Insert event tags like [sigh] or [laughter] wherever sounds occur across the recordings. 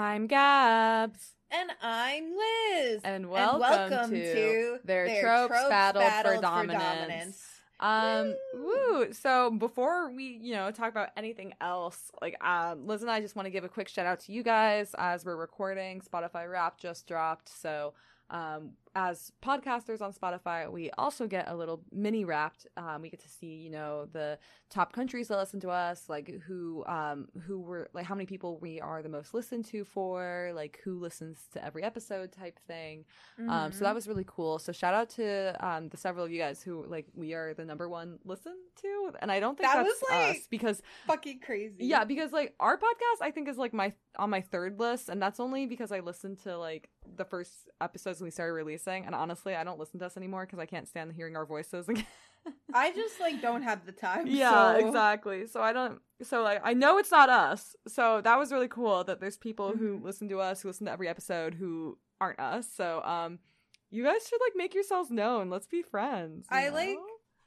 I'm Gabs. And I'm Liz. And welcome, and welcome to, to, their, their tropes, tropes battle for dominance. For dominance. Um, woo. woo. So before we, you know, talk about anything else, like um, Liz and I just want to give a quick shout out to you guys as we're recording. Spotify Wrap just dropped, so um, as podcasters on Spotify, we also get a little mini wrapped. Um, we get to see, you know, the top countries that listen to us, like who, um, who were like how many people we are the most listened to for, like who listens to every episode type thing. Mm-hmm. Um, so that mm-hmm. was really cool. So shout out to um, the several of you guys who like we are the number one listen to, and I don't think that that's was like us because fucking crazy. Yeah, because like our podcast, I think is like my on my third list, and that's only because I listened to like the first episodes we started releasing. And honestly, I don't listen to us anymore because I can't stand hearing our voices [laughs] again. I just like don't have the time. Yeah, so. exactly. So I don't. So like I know it's not us. So that was really cool that there's people who mm-hmm. listen to us, who listen to every episode, who aren't us. So um, you guys should like make yourselves known. Let's be friends. I know? like.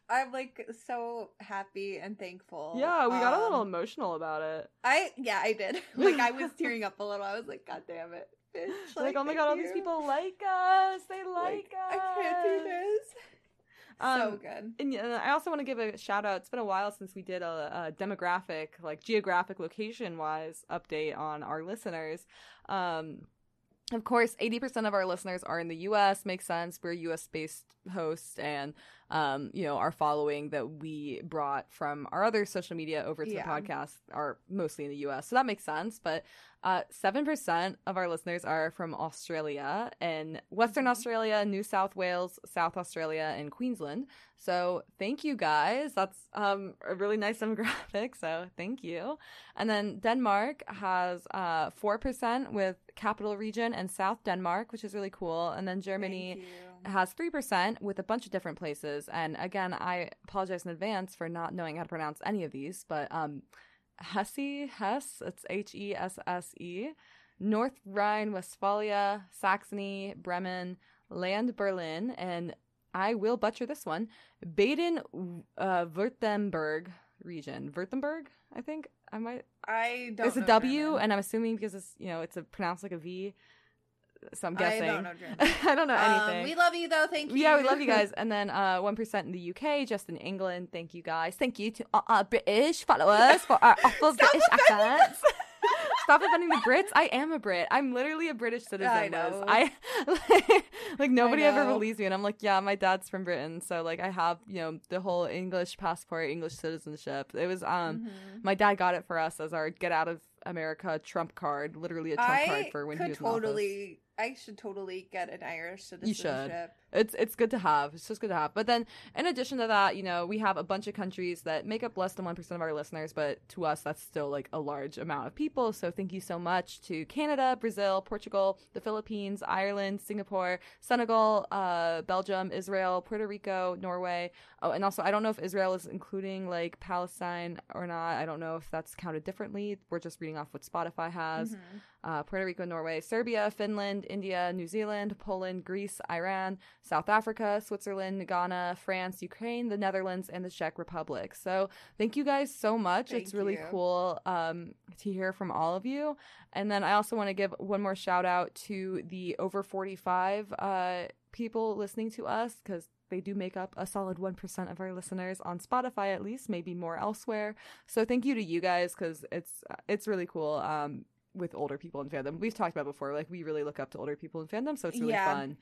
I'm like so happy and thankful. Yeah, we got um, a little um, emotional about it. I yeah, I did. [laughs] Like I was [laughs] tearing up a little. I was like, God damn it. Bitch. Like, like oh my god, all these people like us. They like, like us. I can't do this. Um, so good. And I also want to give a shout out. It's been a while since we did a, a demographic, like geographic location wise update on our listeners. Um, of course, 80% of our listeners are in the US, makes sense. We're US based hosts, and, um, you know, our following that we brought from our other social media over to yeah. the podcast are mostly in the US. So that makes sense. But uh, 7% of our listeners are from Australia and Western mm-hmm. Australia, New South Wales, South Australia, and Queensland. So thank you guys. That's um, a really nice [laughs] demographic. So thank you. And then Denmark has uh, 4% with capital region and South Denmark, which is really cool. And then Germany has 3% with a bunch of different places. And again, I apologize in advance for not knowing how to pronounce any of these, but um, Hesse, Hesse, it's H E S S E, North Rhine Westphalia, Saxony, Bremen, Land Berlin, and I will butcher this one, Baden uh, Württemberg region. Württemberg, I think. I might. I don't. It's a W, German. and I'm assuming because it's you know it's a pronounced like a V so I'm guessing. I don't know. [laughs] I don't know um, anything. we love you though. Thank you. Yeah, we love you guys. [laughs] And then uh, one uh, in the UK, just in England. Thank you guys. Thank you to our British followers for our [laughs] awful British accents. Stop offending the Brits. I am a Brit. I'm literally a British citizen. I know. I like, like nobody ever believes me, and I'm like, yeah, my dad's from Britain, so like I have you know the whole English passport, English citizenship. It was um, mm-hmm. my dad got it for us as our get out of America Trump card, literally a Trump I card for when he was totally I should totally get an Irish citizenship. You should. It's it's good to have. It's just good to have. But then, in addition to that, you know, we have a bunch of countries that make up less than one percent of our listeners, but to us, that's still like a large amount of people. So thank you so much to Canada, Brazil, Portugal, the Philippines, Ireland, Singapore, Senegal, uh, Belgium, Israel, Puerto Rico, Norway. Oh, and also I don't know if Israel is including like Palestine or not. I don't know if that's counted differently. We're just reading off what Spotify has. Mm-hmm uh, Puerto Rico, Norway, Serbia, Finland, India, New Zealand, Poland, Greece, Iran, South Africa, Switzerland, Ghana, France, Ukraine, the Netherlands, and the Czech Republic. So thank you guys so much. Thank it's really you. cool um, to hear from all of you. And then I also want to give one more shout out to the over 45 uh, people listening to us because they do make up a solid 1% of our listeners on Spotify at least, maybe more elsewhere. So thank you to you guys cuz it's it's really cool. Um with older people in fandom. We've talked about before, like we really look up to older people in fandom, so it's really yeah. fun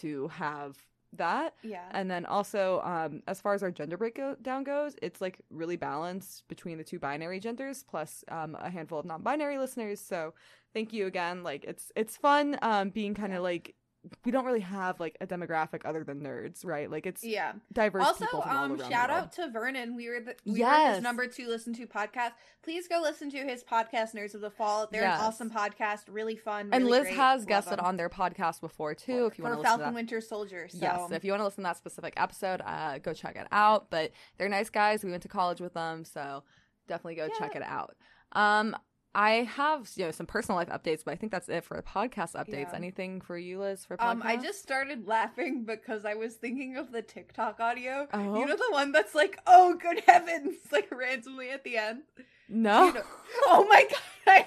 to have that. Yeah. And then also, um, as far as our gender breakdown goes, it's like really balanced between the two binary genders plus um, a handful of non-binary listeners. So thank you again. Like it's it's fun um, being kind of like we don't really have like a demographic other than nerds, right? Like it's yeah diverse. Also, um, shout out to Vernon. We were the we yes. were his number two listen to podcast. Please go listen to his podcast, Nerds of the Fall. They're yes. an awesome podcast, really fun. Really and Liz great. has Love guested them. on their podcast before too. For, if you want to listen Falcon to Winter Soldier. So. Yes, if you want to listen to that specific episode, uh, go check it out. But they're nice guys. We went to college with them, so definitely go yeah. check it out. Um, I have you know some personal life updates, but I think that's it for podcast updates. Yeah. Anything for you, Liz? For podcast? um, I just started laughing because I was thinking of the TikTok audio. Oh. You know the one that's like, "Oh, good heavens!" [laughs] like randomly at the end. No. You know? [laughs] oh my god! I,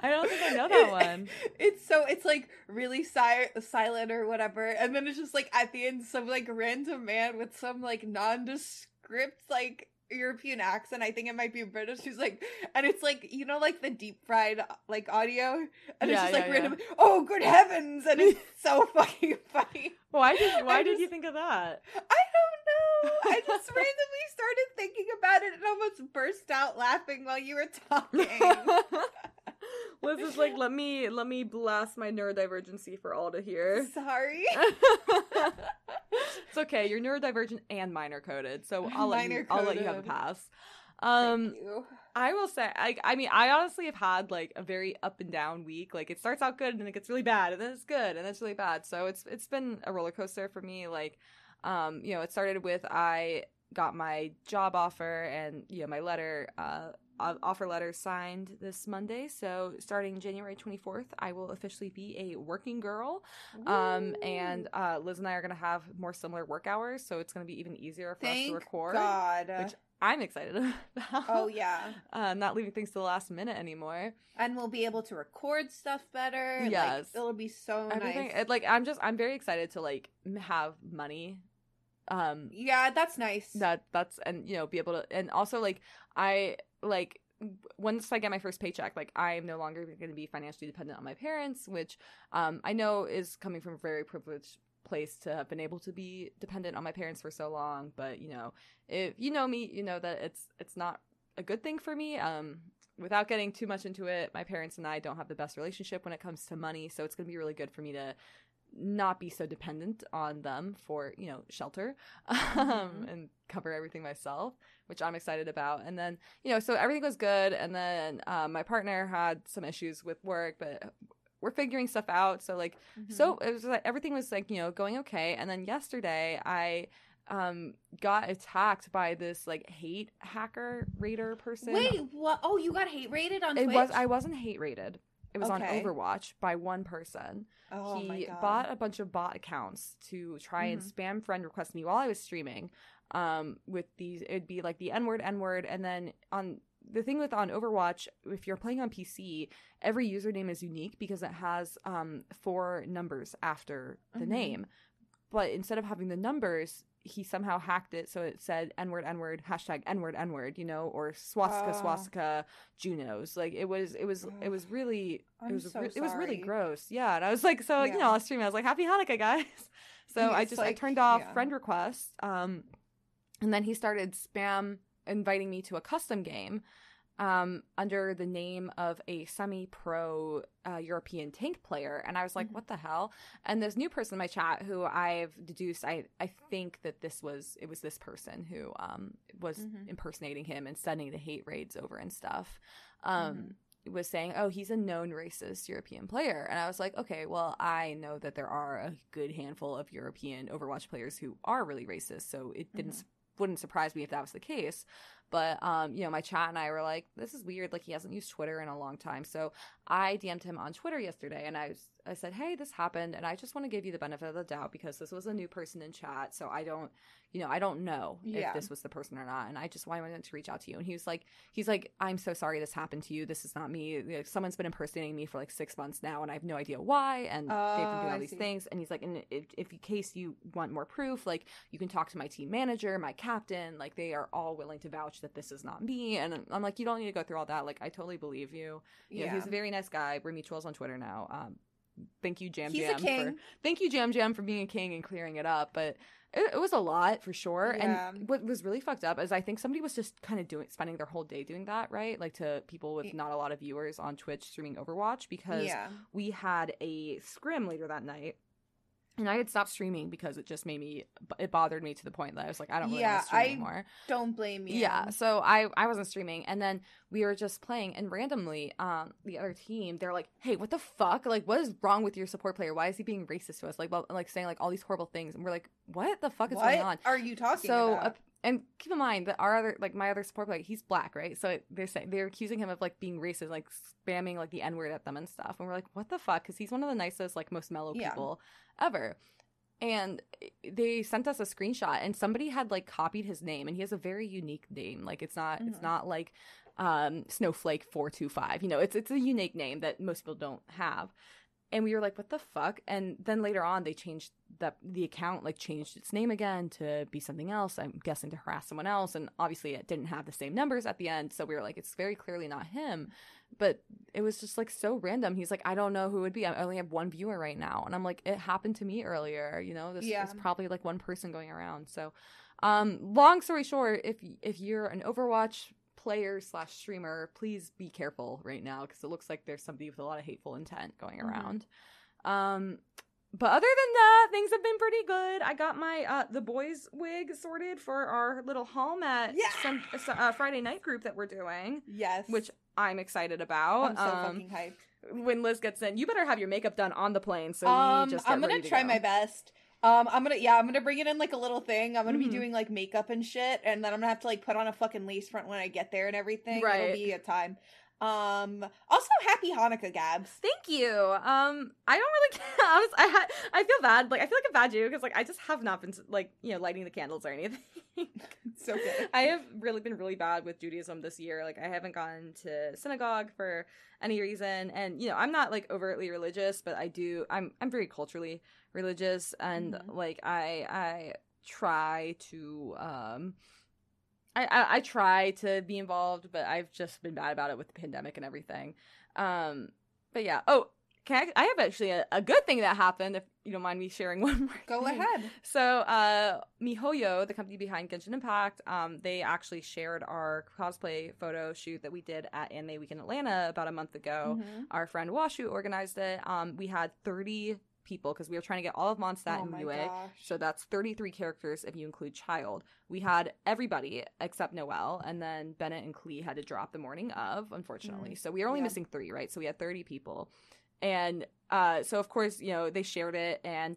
I don't think I know that one. [laughs] It's so it's like really si- silent or whatever, and then it's just like at the end some like random man with some like nondescript like European accent. I think it might be British. She's like, and it's like you know, like the deep fried like audio, and it's just like yeah, random. Oh, good heavens! And it's [laughs] so fucking funny. Why did [laughs] Why I did just, you think of that? I don't know. I [laughs] just randomly started thinking about it and almost burst out laughing while you were talking. Liz is like, let me let me blast my neurodivergency for all to hear. [laughs] Sorry. it's okay. You're neurodivergent and minor coded, so I'll let you, I'll let you have a pass. Um, I will say, I, I mean, I honestly have had like a very up and down week. Like it starts out good and then it gets really bad, and then it's good and then it's really bad. So it's it's been a roller coaster for me. Like, um, you know, it started with I got my job offer and you know my letter uh offer letter signed this Monday. So starting January 24th, I will officially be a working girl. Um, and uh, Liz and I are going to have more similar work hours, so it's going to be even easier for Thank us to record. God. Which I'm excited [laughs] about. Oh yeah. Uh, not leaving things to the last minute anymore. And we'll be able to record stuff better. Yes. Like, it'll be so Everything, nice. Like I'm just I'm very excited to like have money um yeah that's nice that that's and you know be able to and also like i like once I get my first paycheck, like I am no longer going to be financially dependent on my parents, which um, I know is coming from a very privileged place to have been able to be dependent on my parents for so long. But you know, if you know me, you know that it's it's not a good thing for me. Um, without getting too much into it, my parents and I don't have the best relationship when it comes to money, so it's going to be really good for me to not be so dependent on them for you know shelter [laughs] um, mm-hmm. and cover everything myself which i'm excited about. And then you know so everything was good. And then um, my partner had some issues with work but we're figuring stuff out. So like mm-hmm. so it was like everything was like you know going okay. And then yesterday i um got attacked by this like hate hacker raider person. Wait what? Oh you got hate rated on it Twitch? was i wasn't hate rated it was okay. on Overwatch by one person. Oh he bought a bunch of bot accounts to try mm-hmm. and spam friend request me while I was streaming. Um, with these, it'd be like the N word, N word, and then on the thing with on Overwatch, if you're playing on PC, every username is unique because it has um four numbers after the mm-hmm. name. But instead of having the numbers, he somehow hacked it so it said N word, N word, hashtag N word, N word, you know, or swastika, uh, swastika, Junos. Like it was, it was, it was really, I'm it was, so it was really gross. Yeah, and I was like, so yeah. you know, I was streaming. I was like, Happy Hanukkah, guys. [laughs] So I just like, I turned off yeah. friend requests, um, and then he started spam inviting me to a custom game um, under the name of a semi-pro uh, European tank player, and I was like, mm-hmm. "What the hell?" And this new person in my chat, who I've deduced, I I think that this was it was this person who um was mm-hmm. impersonating him and sending the hate raids over and stuff. Um, mm-hmm. was saying, "Oh, he's a known racist European player," and I was like, "Okay, well, I know that there are a good handful of European Overwatch players who are really racist, so it didn't." Mm-hmm. Wouldn't surprise me if that was the case. But um, you know, my chat and I were like, this is weird. Like he hasn't used Twitter in a long time. So I DM'd him on Twitter yesterday and I I said, Hey, this happened and I just want to give you the benefit of the doubt because this was a new person in chat. So I don't you know, I don't know yeah. if this was the person or not. And I just wanted to reach out to you. And he was like, he's like, I'm so sorry this happened to you. This is not me. Like, someone's been impersonating me for like six months now, and I have no idea why. And they've been doing all oh, these see. things. And he's like, and if, if in case you want more proof, like you can talk to my team manager, my captain. Like they are all willing to vouch that this is not me. And I'm like, you don't need to go through all that. Like I totally believe you. You yeah. know, he's a very nice guy. We're mutuals on Twitter now. Um, thank you Jam Jam for thank you Jam Jam for being a king and clearing it up. But it, it was a lot for sure. Yeah. And what was really fucked up is I think somebody was just kind of doing spending their whole day doing that, right? Like to people with not a lot of viewers on Twitch streaming Overwatch because yeah. we had a scrim later that night and I had stopped streaming because it just made me it bothered me to the point that I was like I don't really yeah, want to stream I anymore. Don't blame you. Yeah, so I I wasn't streaming and then we were just playing and randomly um the other team they're like, "Hey, what the fuck? Like what is wrong with your support player? Why is he being racist to us?" Like well, like saying like all these horrible things and we're like, "What the fuck is what going on?" Are you talking so, about? Uh, and keep in mind that our other like my other support player he's black right so they're saying they're accusing him of like being racist like spamming like the n-word at them and stuff and we're like what the fuck because he's one of the nicest like most mellow yeah. people ever and they sent us a screenshot and somebody had like copied his name and he has a very unique name like it's not mm-hmm. it's not like um, Snowflake four two five. You know, it's it's a unique name that most people don't have. And we were like, "What the fuck?" And then later on, they changed the the account, like changed its name again to be something else. I'm guessing to harass someone else, and obviously it didn't have the same numbers at the end. So we were like, "It's very clearly not him." But it was just like so random. He's like, "I don't know who it would be. I only have one viewer right now," and I'm like, "It happened to me earlier. You know, this Yeah. is probably like one person going around." So um, long story short, if if you're an Overwatch player slash streamer, please be careful right now because it looks like there's somebody with a lot of hateful intent going Mhm. around. Um, but other than that, things have been pretty good. I got my uh the boys wig sorted for our little home at Yeah! some uh, Friday night group that we're doing, Yes. which I'm excited about. I'm so um, fucking hyped. when Liz gets in, you better have your makeup done on the plane. So um, you just get I'm gonna try go. my best. Um, I'm gonna yeah, I'm gonna bring it in like a little thing. I'm gonna Mhm. be doing like makeup and shit, and then I'm gonna have to like put on a fucking lace front when I get there and everything. Right. It'll be a time. Um, also happy Hanukkah, Gabs. Thank you. Um, I don't really. [laughs] I was. I had. I feel bad. Like I feel like a bad Jew because like I just have not been like you know lighting the candles or anything. [laughs] It's okay. I have really been really bad with Judaism this year. Like I haven't gone to synagogue for any reason, and you know I'm not like overtly religious, but I do. I'm I'm very culturally religious, and Mhm. like I I try to um. I, I, I try to be involved, but I've just been bad about it with the pandemic and everything. Um, but yeah. Oh, can I? I have actually a, a good thing that happened. If you don't mind me sharing [laughs] one more. Go thing. ahead. So, uh, Mihoyo, the company behind Genshin Impact, um, they actually shared our cosplay photo shoot that we did at Anime Weekend Atlanta about a month ago. Mhm. Our friend Washu organized it. Um, we had 30 people because we were trying to get all of Mondstadt Oh and my Niue. gosh. So that's 33 characters if you include Childe. We had everybody except Noelle, and then Bennett and Klee had to drop the morning of, unfortunately. So we were only Mm, yeah. missing three, right? So we had 30 people. And uh, so, of course, you know, they shared it, and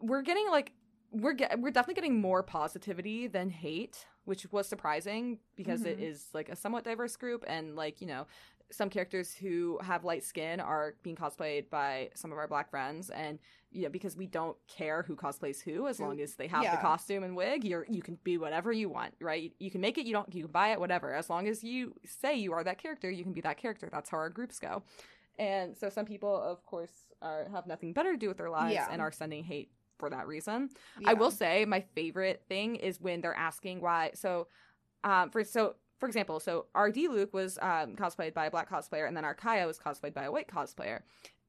we're getting like, we're get, we're definitely getting more positivity than hate, which was surprising because it Mhm. is like a somewhat diverse group, and like you know, some characters who have light skin are being cosplayed by some of our black friends, and you know, because we don't care who cosplays who, as long as they have yeah. the costume and wig, you're you can be whatever you want, right? You can make it, you don't, you can buy it, whatever. As long as you say you are that character, you can be that character. That's how our groups go. And so some people, of course, are, have nothing better to do with their lives Yeah. and are sending hate for that reason. I will say my favorite thing is when they're asking why. So, um, for so for example, so our Diluc was um cosplayed by a black cosplayer, and then our Kaeya was cosplayed by a white cosplayer.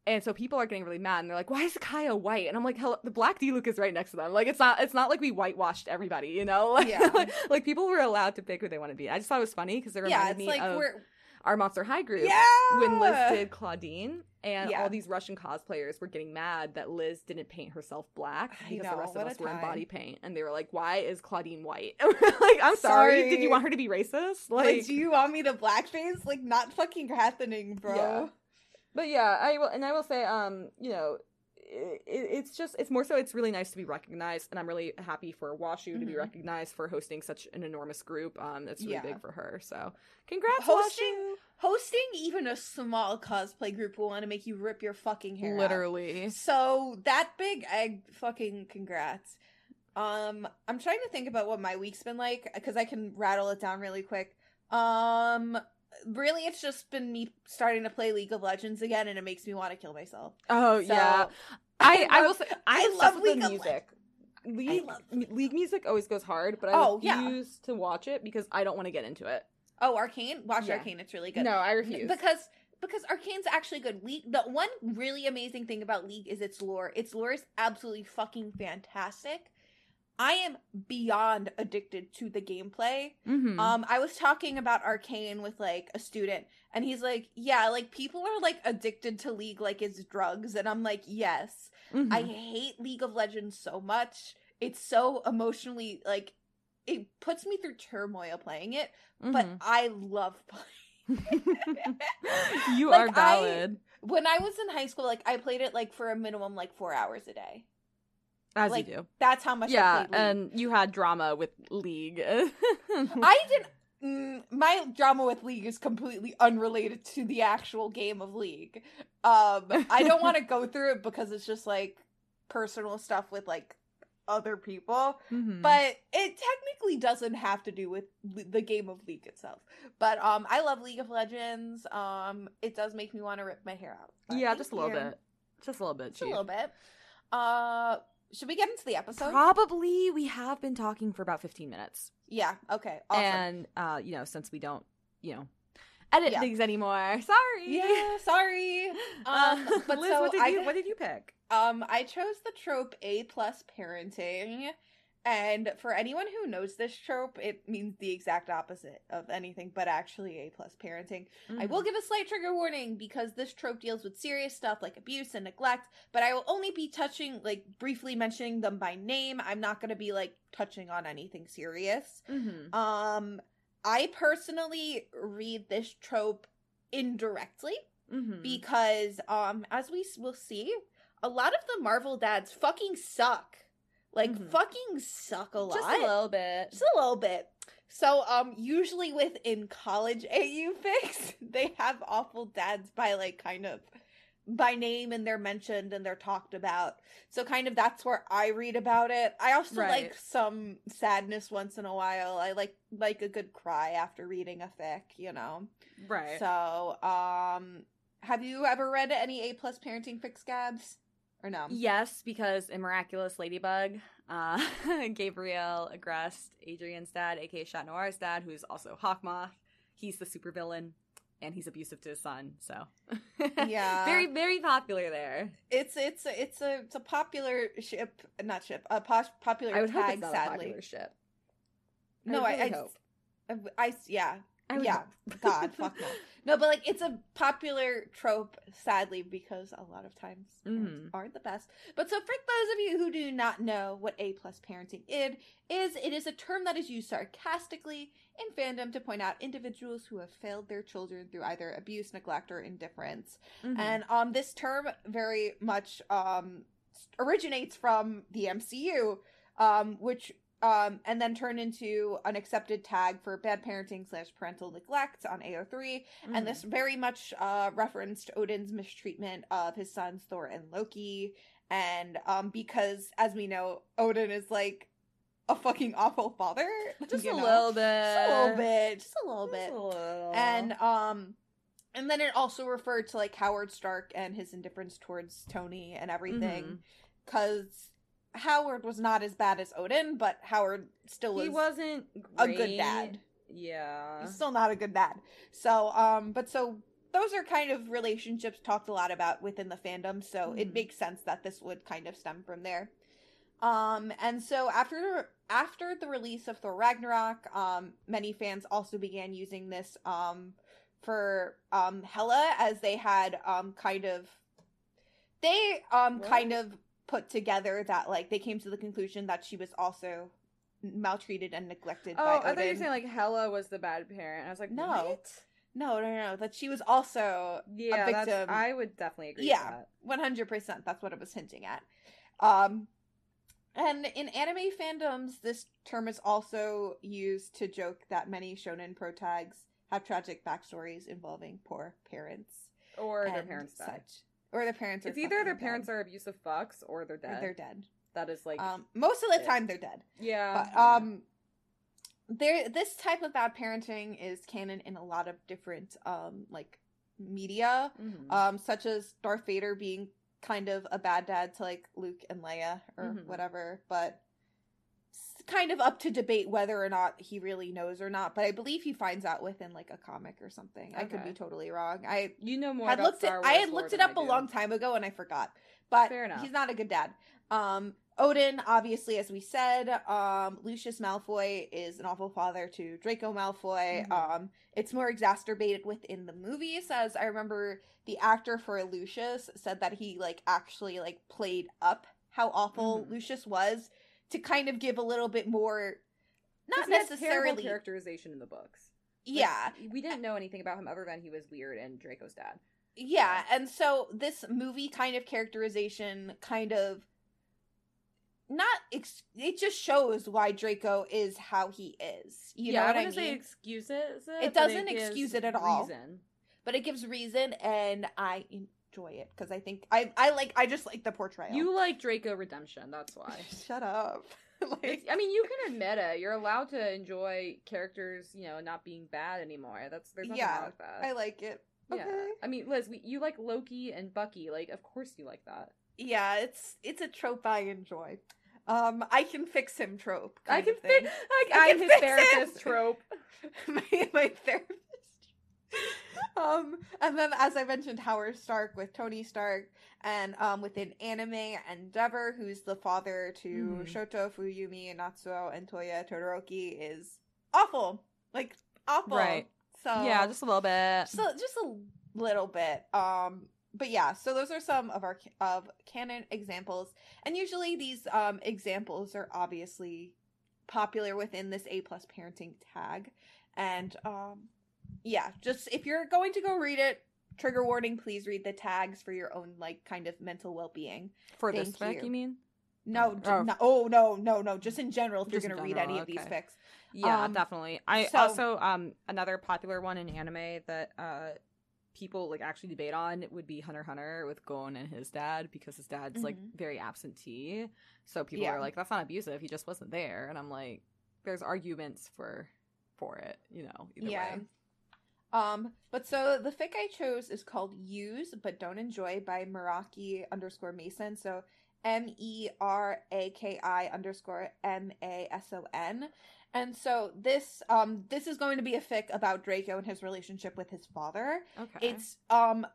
And so people are getting really mad, and they're like, "Why is Kaeya white?" And I'm like, "Hell, the black Diluc is right next to them. Like, it's not, it's not like we whitewashed everybody, you know? [laughs] Like, Yeah. like, like, people were allowed to pick who they want to be. I just thought it was funny because it Yeah, reminded it's me like of we're our Monster High group yeah when Liz did Clawdeen, and Yeah. all these Russian cosplayers were getting mad that Liz didn't paint herself black because know, the rest of us were in body paint, and they were like, "Why is Clawdeen white?" [laughs] like, I'm sorry. Sorry. Did you want her to be racist? Like, Like, do you want me to blackface? Like, not fucking happening, bro. Yeah. but yeah, I will, and I will say, um, you know. It, it's just it's more so it's really nice to be recognized and i'm really happy for washu to be Mhm. recognized for hosting such an enormous group um that's really Yeah. big for her so congrats Hosting- Washu. Hosting even a small cosplay group will want to make you rip your fucking hair out. literally So that big egg fucking congrats. Um I'm trying to think about what my week's been like because I can rattle it down really quick. Um really it's just been me starting to play League of Legends again and it makes me want to kill myself. oh So, yeah I, I, love- will say I love League the music. League, love- league music always goes hard, but oh, I Oh, yeah. refuse to watch it because I don't want to get into it. Oh, Arcane? Watch Yeah. Arcane, it's really good. No, I refuse. Because because Arcane's actually good. League the one really amazing thing about League is its lore. Its lore is absolutely fucking fantastic. I am beyond addicted to the gameplay. Mhm. Um, I was talking about Arcane with like a student, and he's like, "Yeah, like people are like addicted to League like it's drugs," and I'm like, "Yes, Mhm. I hate League of Legends so much. It's so emotionally like it puts me through turmoil playing it, but Mhm. I love [laughs] playing." [laughs] you Like, are I- valid. when I was in high school, like I played it like for a minimum like four hours a day. As like, you do. That's how much. Yeah, and you had drama with League. [laughs] I did. Mm, my drama with League is completely unrelated to the actual game of League. Um, I don't want to go through it because it's just like personal stuff with like other people. Mhm. But it technically doesn't have to do with the game of League itself. But um I love League of Legends. Um it does make me want to rip my hair out. Yeah, just a little bit. Just a little bit. Just a little bit. Uh should we get into the episode? Probably we have been talking for about 15 minutes. yeah, okay. Awesome. And uh, you know, since we don't, you know, edit Yeah. things anymore. [laughs] Sorry. yeah, sorry. [laughs] Uh, Um, but Liz, so what did I- you what did you pick? Um, I chose the trope A plus parenting, and for anyone who knows this trope, it means the exact opposite of anything but actually A plus parenting. I Mm-hmm. will give a slight trigger warning because this trope deals with serious stuff like abuse and neglect, but I will only be touching, like, briefly mentioning them by name. I'm not going to be, like, touching on anything serious. Mhm. Um, I personally read this trope indirectly Mhm. because um as we will see a lot of the marvel dads fucking suck like Mhm. fucking suck a lot just a little bit. Just a little bit so um usually within college au [laughs] fics, they have awful dads by like kind of by name and they're mentioned and they're talked about so kind of that's where i read about it i also Right. like some sadness once in a while i like like a good cry after reading a fic you know Right. so, um, have you ever read any A plus parenting fics Gabs? Or no? Yes, because in Miraculous Ladybug, uh, [laughs] Gabriel Agreste, Adrien's dad, aka Chat Noir's dad, who's also Hawkmoth, he's the supervillain, and he's abusive to his son. So, Yeah. [laughs] very very popular there. It's it's it's a it's a popular ship, not ship, a pos- popular I would hope tag. it's not sadly, a popular ship. no, I, really I, hope. I, I- yeah, yeah. [laughs] God, fuck no. No, but like it's a popular trope, sadly, because a lot of times parents Mhm. aren't the best. But so for those of you who do not know what A plus parenting id is, it is a term that is used sarcastically in fandom to point out individuals who have failed their children through either abuse, neglect, or indifference. Mhm. And um, this term very much um originates from the MCU, um, which um, and then turned into an accepted tag for bad parenting slash parental neglect on AO3. And Mhm. this very much uh, referenced Odin's mistreatment of his sons Thor and Loki. And um, because, as we know, Odin is like a fucking awful father. [laughs] just a know? little bit, Just a little bit. Just a little Just bit a little. and um and then it also referred to like Howard Stark and his indifference towards Tony and everything Mhm. cuz Howard was not as bad as Odin but Howard still was he wasn't a good dad. Yeah. He's still not a good dad. So um but so those are kind of relationships talked a lot about within the fandom so it Mhm. makes sense that this would kind of stem from there. Um and so after after the release of Thor Ragnarok, um many fans also began using this um for um Hela as they had um kind of they um What? kind of put together that like they came to the conclusion that she was also maltreated and neglected Oh, by I Odin. thought you were saying like Hela was the bad parent. I was like, No. what? No, no, no, that she was also Yeah, that's, victim. I would definitely agree. Yeah. one hundred percent. That's what it was hinting at. Um, and in anime fandoms, this term is also used to joke that many shonen protags have tragic backstories involving poor parents or their parents such. Or their parents. Are It's either their parents dead, are abusive fucks or they're or dead. they're dead. That is like, Um, most of the it. time they're dead. yeah. But yeah. um, there this type of bad parenting is canon in a lot of different um like media. Mhm. um, such as Darth Vader being kind of a bad dad to like Luke and Leia or Mhm. whatever, but kind of up to debate whether or not he really knows or not. But I believe he finds out within like a comic or something. I could be totally wrong. I you know more. had about looked it. I had looked it up a long time ago and I forgot. But Fair enough. he's not a good dad. Um, Odin, obviously, as we said, um, Lucius Malfoy is an awful father to Draco Malfoy. Mhm. Um, it's more exacerbated within the movies, as I remember the actor for Lucius said that he like actually like played up how awful Mhm. Lucius was to kind of give a little bit more not he has terrible necessarily, characterization in the books. Like, yeah, we didn't know anything about him other than he was weird and Draco's dad. Yeah, and so this movie kind of characterization kind of not ex- it just shows why Draco is how he is. You yeah, know what I I, mean? say excuses it. It doesn't gives excuse it at all. reason. but it gives reason and I enjoy it because I think I I like I just like the portrayal. You like Draco Redemption, that's why. [laughs] shut up. [laughs] like, I mean, you can admit it. You're allowed to enjoy characters, you know, not being bad anymore. That's there's nothing Yeah, wrong with that. I like it. yeah. Okay. I mean, Liz, we, you like Loki and Bucky. Like, of course you like that. Yeah, it's it's a trope I enjoy. Um, I can fix him trope. I can thing. I, I I'm can his fix therapist it. trope. [laughs] my my therapist. Um, and then as I mentioned, Howard Stark with Tony Stark, and um, within anime, Endeavor, who's the father to Mhm. Shoto, Fuyumi, Natsuo, and Toya Todoroki, is awful. Like awful. Right. So yeah, just a little bit. just a, just a little bit. Um, but yeah, so those are some of our of canon examples, and usually these um examples are obviously popular within this A plus parenting tag, and um, yeah, just if you're going to go read it, trigger warning, please read the tags for your own like kind of mental well being. For this Thank fic, you. you mean? No, Oh. no, oh no, no, no, just in general, if Just you're going to read any of these okay. fics. Yeah, Um, definitely. I so- also um another popular one in anime that uh people like actually debate on would be Hunter Hunter with Gon and his dad because his dad's like Mhm. very absentee. So people Yeah. are like, that's not abusive. He just wasn't there. And I'm like, there's arguments for for it. You know, either Yeah. way. Um, but so the fic I chose is called Use But Don't Enjoy by Meraki underscore Mason. So M E R A K I underscore M A S O N. And so this um this is going to be a fic about Draco and his relationship with his father. Okay. It's um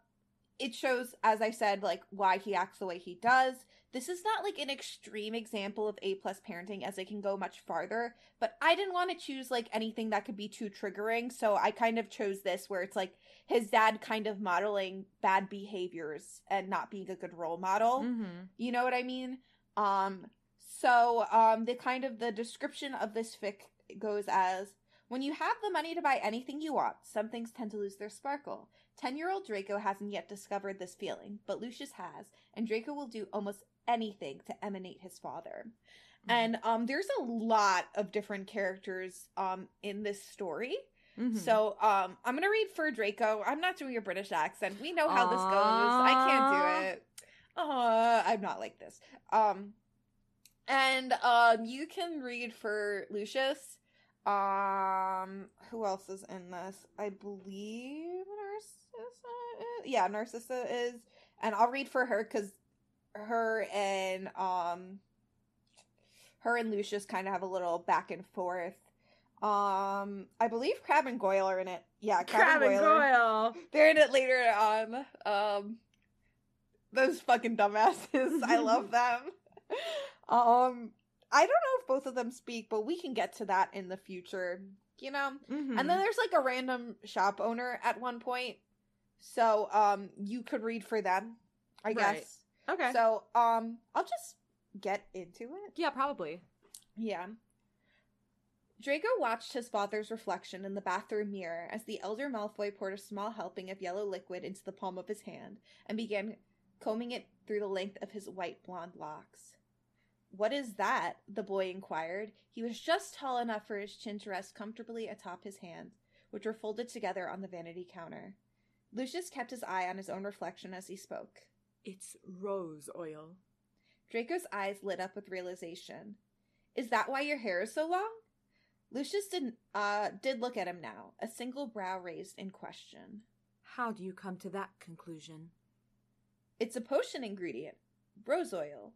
it shows, as I said, like why he acts the way he does. This is not like an extreme example of A plus parenting as it can go much farther, but I didn't want to choose like anything that could be too triggering, so I kind of chose this where it's like his dad kind of modeling bad behaviors and not being a good role model. Mhm. You know what I mean? Um so um the kind of the description of this fic goes as when you have the money to buy anything you want, some things tend to lose their sparkle. 10-year-old Draco hasn't yet discovered this feeling, but Lucius has, and Draco will do almost anything to emanate his father. And um there's a lot of different characters um in this story. Mhm. So um I'm gonna read for Draco. I'm not doing a British accent. We know how this goes. I can't do it. Uh I'm not like this. Um and um you can read for Lucius. Um who else is in this? I believe Narcissa is yeah, Narcissa is and I'll read for her because her and um her and Lucius kind of have a little back and forth. Um, I believe Crabbe and Goyle are in it. Yeah, Crabbe, Crabbe and and Goyle. are- Goyle. They're in it later on. Um, those fucking dumbasses. [laughs] I love them. Um, I don't know if both of them speak, but we can get to that in the future. You know. Mhm. And then there's like a random shop owner at one point, so um, you could read for them. I Right. guess. Okay. So um, I'll just get into it. yeah, probably. Yeah. Draco watched his father's reflection in the bathroom mirror as the elder Malfoy poured a small helping of yellow liquid into the palm of his hand and began combing it through the length of his white blonde locks. What is that? the boy inquired. He was just tall enough for his chin to rest comfortably atop his hands, which were folded together on the vanity counter. Lucius kept his eye on his own reflection as he spoke. It's rose oil. Draco's eyes lit up with realization. Is that why your hair is so long? Lucius did, uh, did look at him now, a single brow raised in question. How do you come to that conclusion? It's a potion ingredient. Rose oil.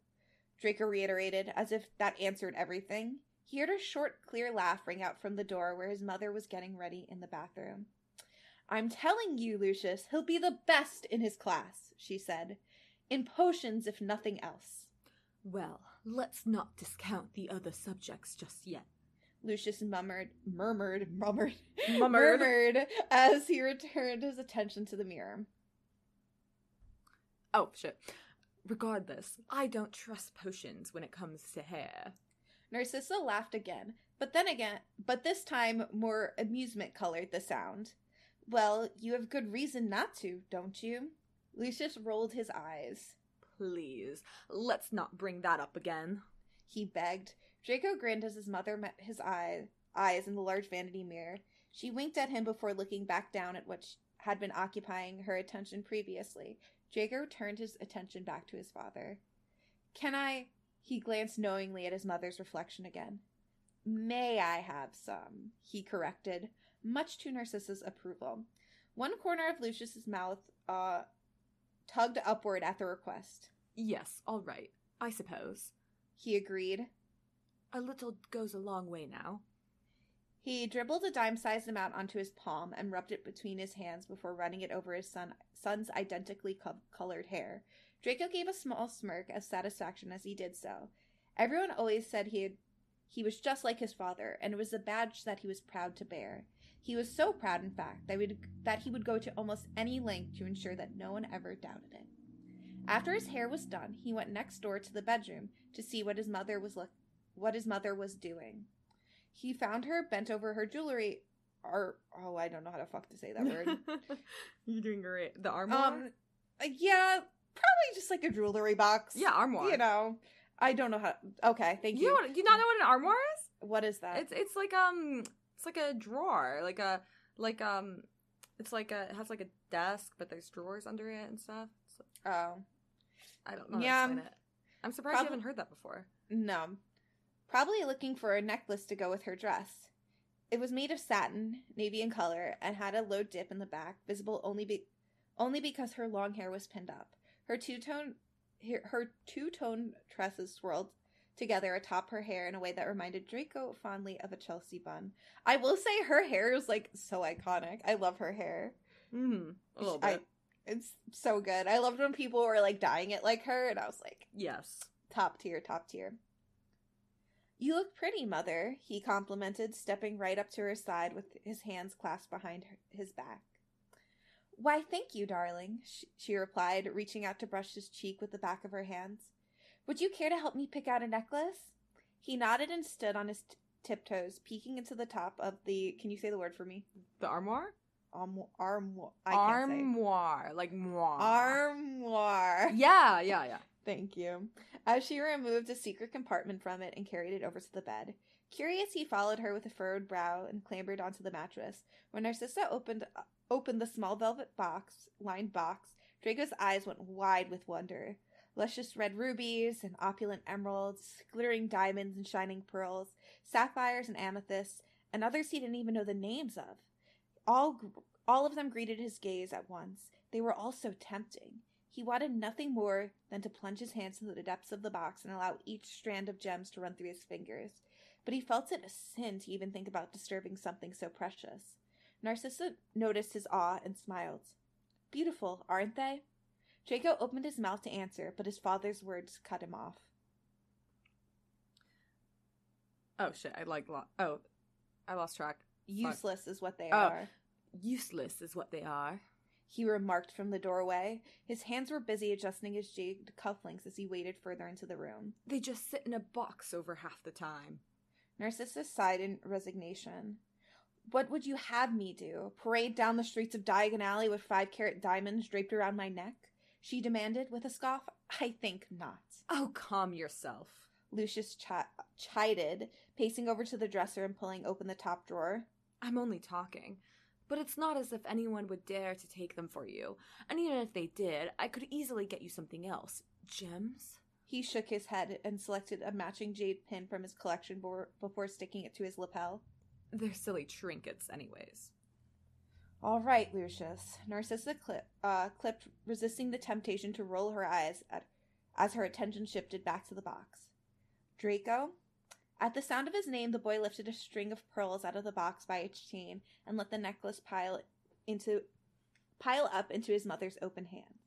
Draco reiterated, as if that answered everything. He heard a short, clear laugh ring out from the door where his mother was getting ready in the bathroom. I'm telling you, Lucius, he'll be the best in his class, she said. In potions, if nothing else. Well, let's not discount the other subjects just yet. Lucius murmured, murmured, murmured, Murmured. murmured as he returned his attention to the mirror. Oh, shit. Regardless, I don't trust potions when it comes to hair. Narcissa laughed again, but then again, but this time more amusement colored the sound. Well, you have good reason not to, don't you? Lucius rolled his eyes. Please, let's not bring that up again. He begged. Draco grinned as his mother met his eye, eyes in the large vanity mirror. She winked at him before looking back down at what had been occupying her attention previously, Draco turned his attention back to his father. Can I? He glanced knowingly at his mother's reflection again. May I have some? He corrected, much to Narcissa's approval. One corner of Lucius's mouth uh, tugged upward at the request. Yes, all right. I suppose. He agreed. A little goes a long way now. He dribbled a dime sized amount onto his palm and rubbed it between his hands before running it over his son, son's identically co- colored hair. Draco gave a small smirk of satisfaction as he did so. Everyone always said he had, he was just like his father, and it was a badge that he was proud to bear. He was so proud, in fact, that, would, that he would go to almost any length to ensure that no one ever doubted it. After his hair was done, he went next door to the bedroom to see what his mother was lo- what his mother was doing. He found her bent over her jewelry or oh, I don't know how to fuck to say that word. [laughs] You're doing great. The armoire? um yeah, probably just like a jewelry box. yeah, armoire. You know. I don't know how Okay, thank you you. know what, you not know what an armoire is? what is that? It's it's like um it's like a drawer, like a like um it's like a it has like a desk, but there's drawers under it and stuff. So, oh. I don't know. Yeah. I'm surprised prob- you haven't heard that before. No. Probably looking for a necklace to go with her dress. It was made of satin, navy in color, and had a low dip in the back, visible only be- only because her long hair was pinned up. Her two-tone her, her two-tone tresses swirled together atop her hair in a way that reminded Draco fondly of a Chelsea bun. I will say her hair is like so iconic. I love her hair. Mm, a little I- It's so good. I loved when people were like dyeing it like her, and I was like, yes. Top tier, top tier. You look pretty, Mother, he complimented, stepping right up to her side with his hands clasped behind her, his back. Why, thank you, darling, sh- she replied, reaching out to brush his cheek with the back of her hands. Would you care to help me pick out a necklace? He nodded and stood on his t- tiptoes, peeking into the top of the. Can you say the word for me? The armoire? Arm, armoire. I armoire, like moi. Armoire. [laughs] Yeah, yeah, yeah. Thank you. As she removed a secret compartment from it and carried it over to the bed. Curious, he followed her with a furrowed brow and clambered onto the mattress. When Narcissa opened uh, opened the small velvet box, lined box, Draco's eyes went wide with wonder. Luscious red rubies and opulent emeralds, glittering diamonds and shining pearls, sapphires and amethysts, and others he didn't even know the names of. All all of them greeted his gaze at once. They were all so tempting. He wanted nothing more than to plunge his hands into the depths of the box and allow each strand of gems to run through his fingers. But he felt it a sin to even think about disturbing something so precious. Narcissa noticed his awe and smiled. Beautiful, aren't they? Draco opened his mouth to answer, but his father's words cut him off. Oh shit, I like lo- oh, I lost track. Useless is what they Oh. are, Useless is what they are. he remarked from the doorway. His hands were busy adjusting his jade cufflinks as he waded further into the room. They just sit in a box over half the time. Narcissa sighed in resignation. What would you have me do? Parade down the streets of Diagon Alley with five carat diamonds draped around my neck? She demanded with a scoff. I think not. Oh, calm yourself. Lucius chi- chided, pacing over to the dresser and pulling open the top drawer. I'm only talking. But it's not as if anyone would dare to take them for you. And even if they did, I could easily get you something else. Gems? He shook his head and selected a matching jade pin from his collection before sticking it to his lapel. They're silly trinkets, anyways. All right, Lucius. Narcissa clip, uh, clipped, resisting the temptation to roll her eyes at, as her attention shifted back to the box. Draco? At the sound of his name, the boy lifted a string of pearls out of the box by its chain and let the necklace pile into pile up into his mother's open hand.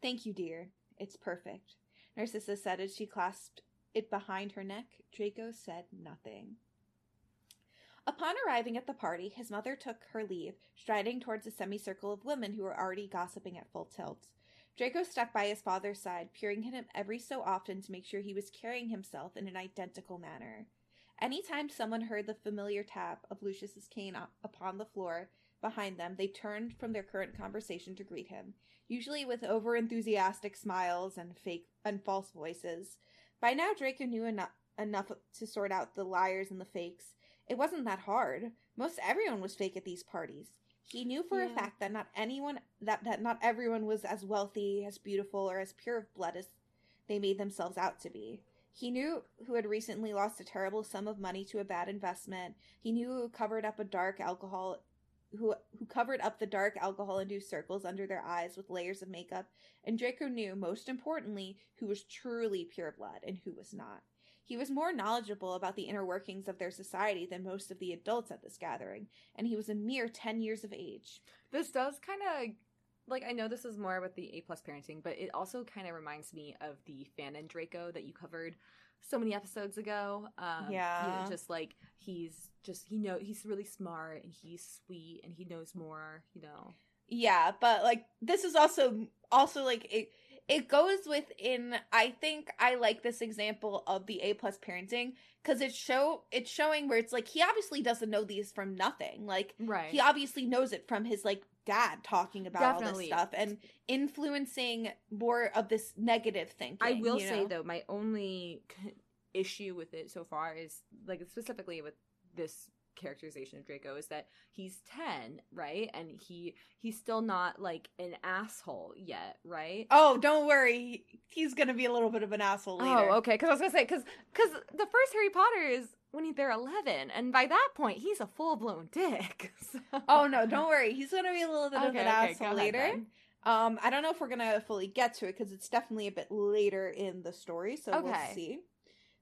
Thank you, dear. It's perfect. Narcissa said as she clasped it behind her neck. Draco said nothing. Upon arriving at the party, his mother took her leave, striding towards a semicircle of women who were already gossiping at full tilt. Draco stuck by his father's side, peering at him every so often to make sure he was carrying himself in an identical manner. Any time someone heard the familiar tap of Lucius's cane upon the floor behind them, they turned from their current conversation to greet him, usually with over-enthusiastic smiles and fake and false voices. By now, Draco knew enough enough to sort out the liars and the fakes. It wasn't that hard. Most everyone was fake at these parties. He knew for a fact that not anyone that, that not everyone was as wealthy, as beautiful, or as pure of blood as they made themselves out to be. He knew who had recently lost a terrible sum of money to a bad investment. He knew who covered up a dark alcohol who who covered up the dark alcohol induced circles under their eyes with layers of makeup. And Draco knew, most importantly, who was truly pure blood and who was not. He was more knowledgeable about the inner workings of their society than most of the adults at this gathering, and he was a mere 10 years of age. This does kind of like I know this is more with the A plus parenting, but it also kind of reminds me of the Fan and Draco that you covered so many episodes ago. Um, you know, Yeah. just like he's just he know he's really smart and he's sweet and he knows more. You know, Yeah, but like this is also also like it it goes within I think I like this example of the A plus parenting because it's show it's showing where it's like he obviously doesn't know these from nothing. Like right? he obviously knows it from his like dad talking about all this stuff and influencing more of this negative thinking. I will you say though, my only issue with it so far is like specifically with this characterization of Draco is that he's 10, right? And he he's still not like an asshole yet, right? Oh, don't worry. He's gonna be a little bit of an asshole later. Oh, okay. Because I was gonna say, because because the first Harry Potter is when he, they're eleven, and by that point he's a full blown dick. [laughs] So- Oh no, don't worry. He's gonna be a little bit of an okay, asshole ahead later. Um, I don't know if we're gonna fully get to it because it's definitely a bit later in the story, so we'll see.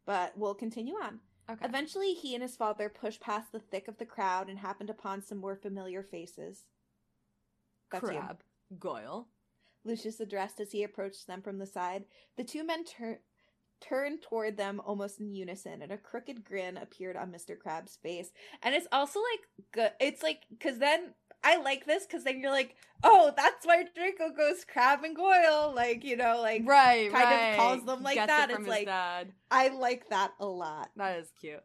But we'll continue on. Okay. Eventually, he and his father pushed past the thick of the crowd and happened upon some more familiar faces. That's you. Crabbe, Goyle. Lucius addressed as he approached them from the side. The two men tur- turned toward them almost in unison, and a crooked grin appeared on Mr. Crabbe's face. And it's also like good. It's like because then I like this because then you're like, oh, that's why Draco goes Crabbe and Goyle. Like you know, like Right, kind of calls them like Gets that. It It's like- dad. I like that a lot. That is cute.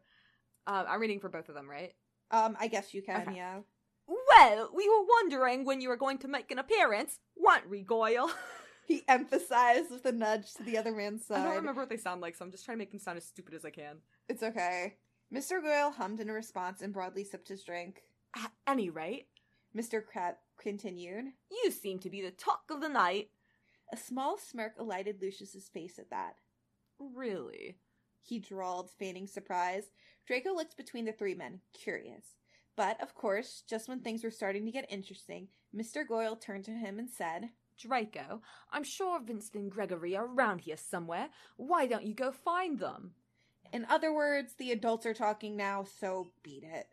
Um, I'm reading for both of them, right? Um, I guess you can, Okay. yeah. Well, we were wondering when you were going to make an appearance, weren't we, Goyle? [laughs] He emphasized with a nudge to the other man's side. I don't remember what they sound like, so I'm just trying to make them sound as stupid as I can. It's okay. Mr. Goyle hummed in response and broadly sipped his drink. At any rate, Mr. Crabbe continued. you seem to be the talk of the night. A small smirk alighted Lucius's face at that. Really? He drawled, feigning surprise. Draco looked between the three men, curious. But, of course, just when things were starting to get interesting, Mr. Goyle turned to him and said, Draco, I'm sure Vincent and Gregory are around here somewhere. Why don't you go find them? In other words, the adults are talking now, so beat it.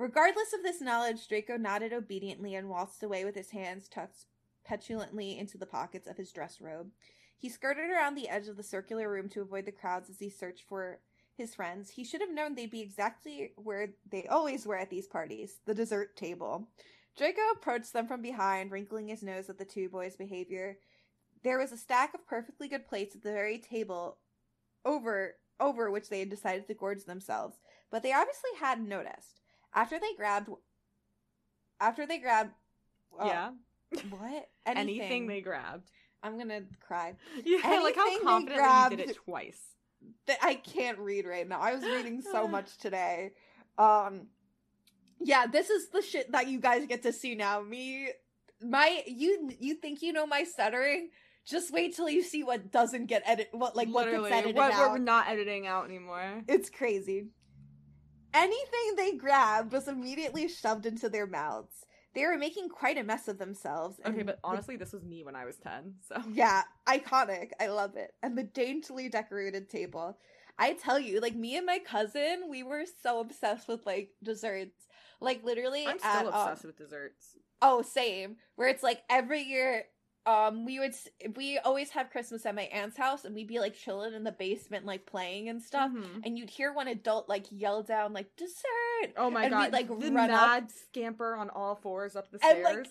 Regardless of this knowledge, Draco nodded obediently and waltzed away with his hands tucked petulantly into the pockets of his dress robe. He skirted around the edge of the circular room to avoid the crowds as he searched for his friends. He should have known they'd be exactly where they always were at these parties the dessert table. Draco approached them from behind, wrinkling his nose at the two boys' behavior. There was a stack of perfectly good plates at the very table over over which they had decided to gorge themselves, but they obviously hadn't noticed. After they grabbed after they grabbed oh, yeah. what? [laughs] Anything. they grabbed. I'm gonna cry. [laughs] Yeah, like how Anything confidently you did it twice. That I can't read right now. I was reading so [laughs] much today. Um Yeah, this is the shit that you guys get to see now. Me my you you think you know my stuttering? Just wait till you see what doesn't get edit what like what Literally, gets edited what out. we're not editing out anymore. It's crazy. Anything they grabbed was immediately shoved into their mouths. They were making quite a mess of themselves. Okay, but the- honestly, this was me when I was 10, so. yeah, iconic. I love it. And the daintily decorated table. I tell you, like me and my cousin, we were so obsessed with like desserts. Like literally, I'm at, still um, obsessed with desserts. Oh, same. Where it's like every year, um, we would we always have Christmas at my aunt's house, and we'd be like chilling in the basement, like playing and stuff. Mhm. And you'd hear one adult like yell down like dessert, Oh my and god, we'd, like, the run up- mad scamper on all fours up the And, like, stairs.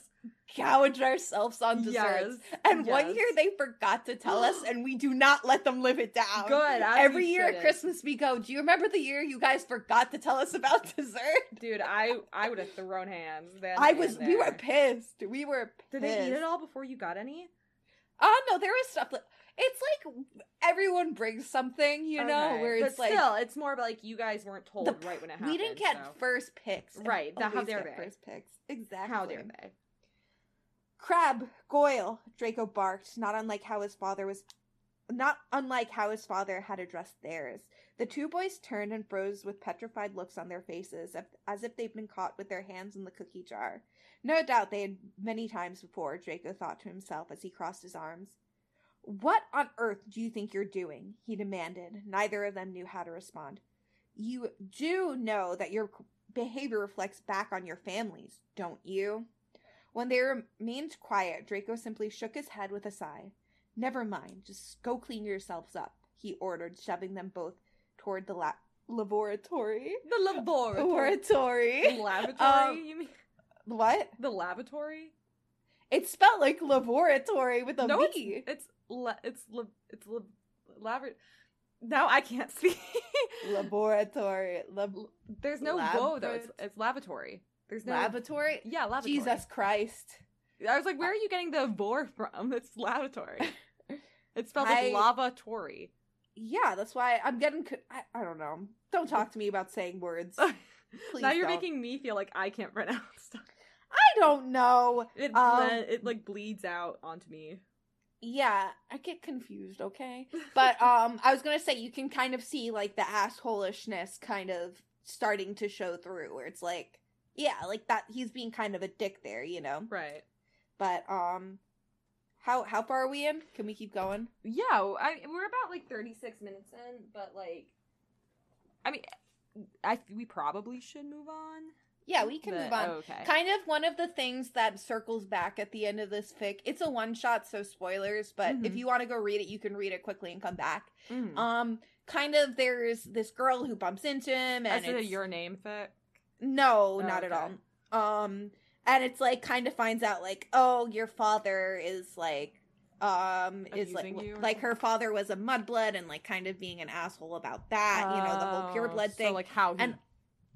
gouge ourselves on desserts. Yes, And one year they forgot to tell us, [gasps] and we do not let them live it down. Good, Every year at. Christmas we go. Do you remember the year you guys forgot to tell us about [laughs] dessert? Dude, I I would have thrown hands then. I was. We were pissed. We were. Pissed. Did they eat it all before you got any? Oh no, there was stuff that it's like everyone brings something, you know, Okay, where but it's like still, it's more of like you guys weren't told the- right when it happened. we didn't get so. first picks. Right, that- how dare get they. First picks. Exactly. How dare they? Crabbe, Goyle, Draco barked, not unlike how his father was not unlike how his father had addressed theirs. The two boys turned and froze with petrified looks on their faces, as if they'd been caught with their hands in the cookie jar. No doubt they had many times before, Draco thought to himself as he crossed his arms. What on earth do you think you're doing? he demanded. Neither of them knew how to respond. You do know that your behavior reflects back on your families, don't you? When they remained quiet, Draco simply shook his head with a sigh. Never mind, just go clean yourselves up, he ordered, shoving them both toward the la- laboratory. The laboratory. Laboratory. The lavatory, [laughs] Um, you mean? What? The lavatory? It's spelled like laboratory with a V. no, it's it's la- it's la- it's la- laver- Now I can't [laughs] speak. Laboratory. Lab- There's no vo though. It's it's lavatory. There's no lavatory? Yeah, lavatory. Jesus Christ. I was like, where are you getting the vor from? [laughs] It's lavatory. [laughs] It's spelled I- like lavatory. Yeah, that's why I'm getting. Co- I, I don't know. Don't talk to me about saying words. Now you're don't. making me feel like I can't pronounce stuff. I don't know. It Um, it like bleeds out onto me. Yeah, I get confused, okay? [laughs] But um I was gonna say you can kind of see like the assholishness kind of starting to show through where it's like yeah, like that he's being kind of a dick there, you know. Right. But um how how far are we in? Can we keep going? Yeah, I we're about like 36 minutes in, but like I mean I we probably should move on. Yeah, we can but- move on. Okay. Kind of one of the things that circles back at the end of this fic. It's a one shot, so spoilers, but if Mhm. you want to go read it, you can read it quickly and come back. Mhm. Um kind of there's this girl who bumps into him and Is it a your name fic? No, Oh, not at all. Um and it's like kind of finds out like, oh, your father is like um is like like her father was a mudblood and like kind of being an asshole about that, you know, the whole pure Oh, blood so, thing. like how he And-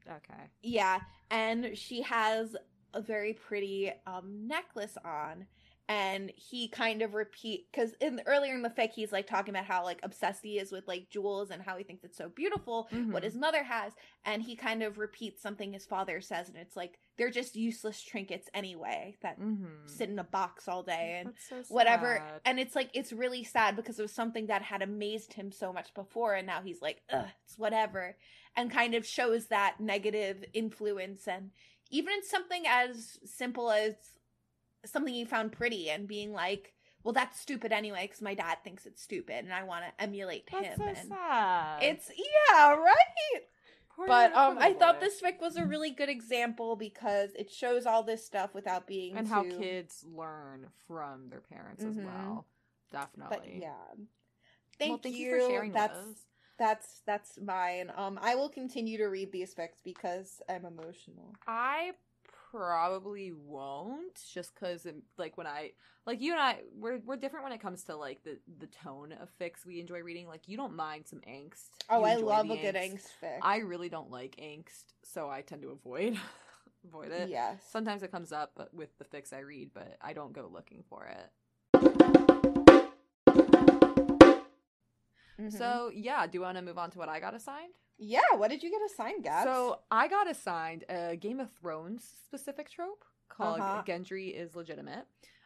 Okay. yeah, and she has a very pretty um necklace on and he kind of repeat because in earlier in the fic he's like talking about how like obsessed he is with like jewels and how he thinks it's so beautiful what Mhm. his mother has and he kind of repeats something his father says and it's like they're just useless trinkets anyway that Mhm. sit in a box all day and so whatever and it's like it's really sad because it was something that had amazed him so much before and now he's like Ugh, it's whatever and kind of shows that negative influence and even in something as simple as something you found pretty and being like well that's stupid anyway because my dad thinks it's stupid and i want to emulate That's him so and sad. it's yeah right Poor but little um i thought this fic was a really good example because it shows all this stuff without being and how kids learn from their parents as Mhm. well. Definitely. but yeah thank, well, thank you, you for sharing that's those. that's that's mine um i will continue to read these fics because i'm emotional I probably won't, just because like when I like you and I we're we're different when it comes to like the the tone of fics we enjoy reading. Like you don't mind some angst. oh You i love a good angst fic I really don't like angst, so I tend to avoid [laughs] avoid it. yes Sometimes it comes up, but with the fics I read, but I don't go looking for it. Mhm. So yeah, do you want to move on to what I got assigned? Yeah what did you get assigned Gabs? So I got assigned a Game of Thrones specific trope called Uh-huh. Gendry is legitimate.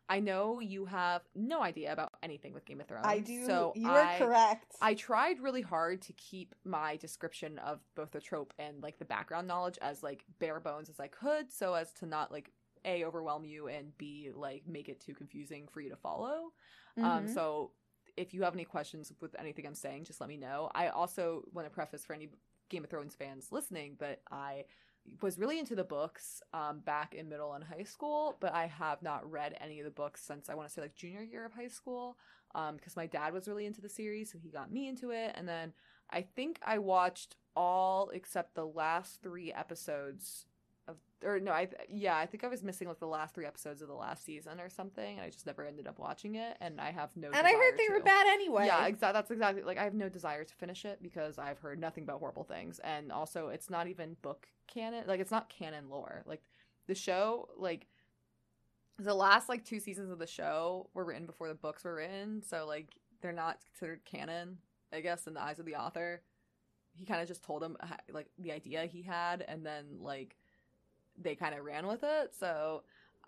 I know you have no idea about anything with Game of Thrones. i do So you I, are correct I tried really hard to keep my description of both the trope and like the background knowledge as like bare bones as I could, so as to not like a overwhelm you and b like make it too confusing for you to follow. Um, Mhm. so if you have any questions with anything I'm saying, just let me know. I also want to preface for any Game of Thrones fans listening that I was really into the books um, back in middle and high school, but I have not read any of the books since I want to say like junior year of high school because my dad was really into the series, so he got me into it. And then I think I watched all except the last three episodes or no, I yeah, I think I was missing like the last three episodes of the last season or something, and I just never ended up watching it. And I have no. and i heard they were bad anyway Yeah, exactly. That's exactly like I have no desire to finish it because I've heard nothing but horrible things, and also it's not even book canon. Like it's not canon lore. Like the show, like the last like two seasons of the show were written before the books were written, so like they're not considered canon, I guess, in the eyes of the author. He kind of just told him like the idea he had, and then like they kind of ran with it. So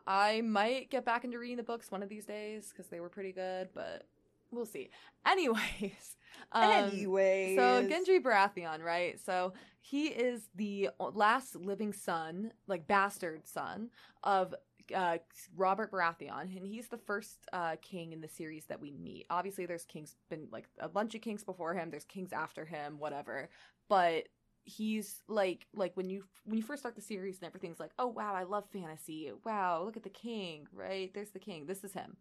I might get back into reading the books one of these days because they were pretty good, but we'll see. [laughs] Anyways, um, anyways, so Gendry Baratheon, right? So he is the last living son, like bastard son of uh, Robert Baratheon, and he's the first uh, king in the series that we meet. Obviously, there's kings been like a bunch of kings before him. There's kings after him, whatever. But he's like like when you when you first start the series and everything's like, oh wow, I love fantasy. Wow, look at the king, right? There's the king. This is him.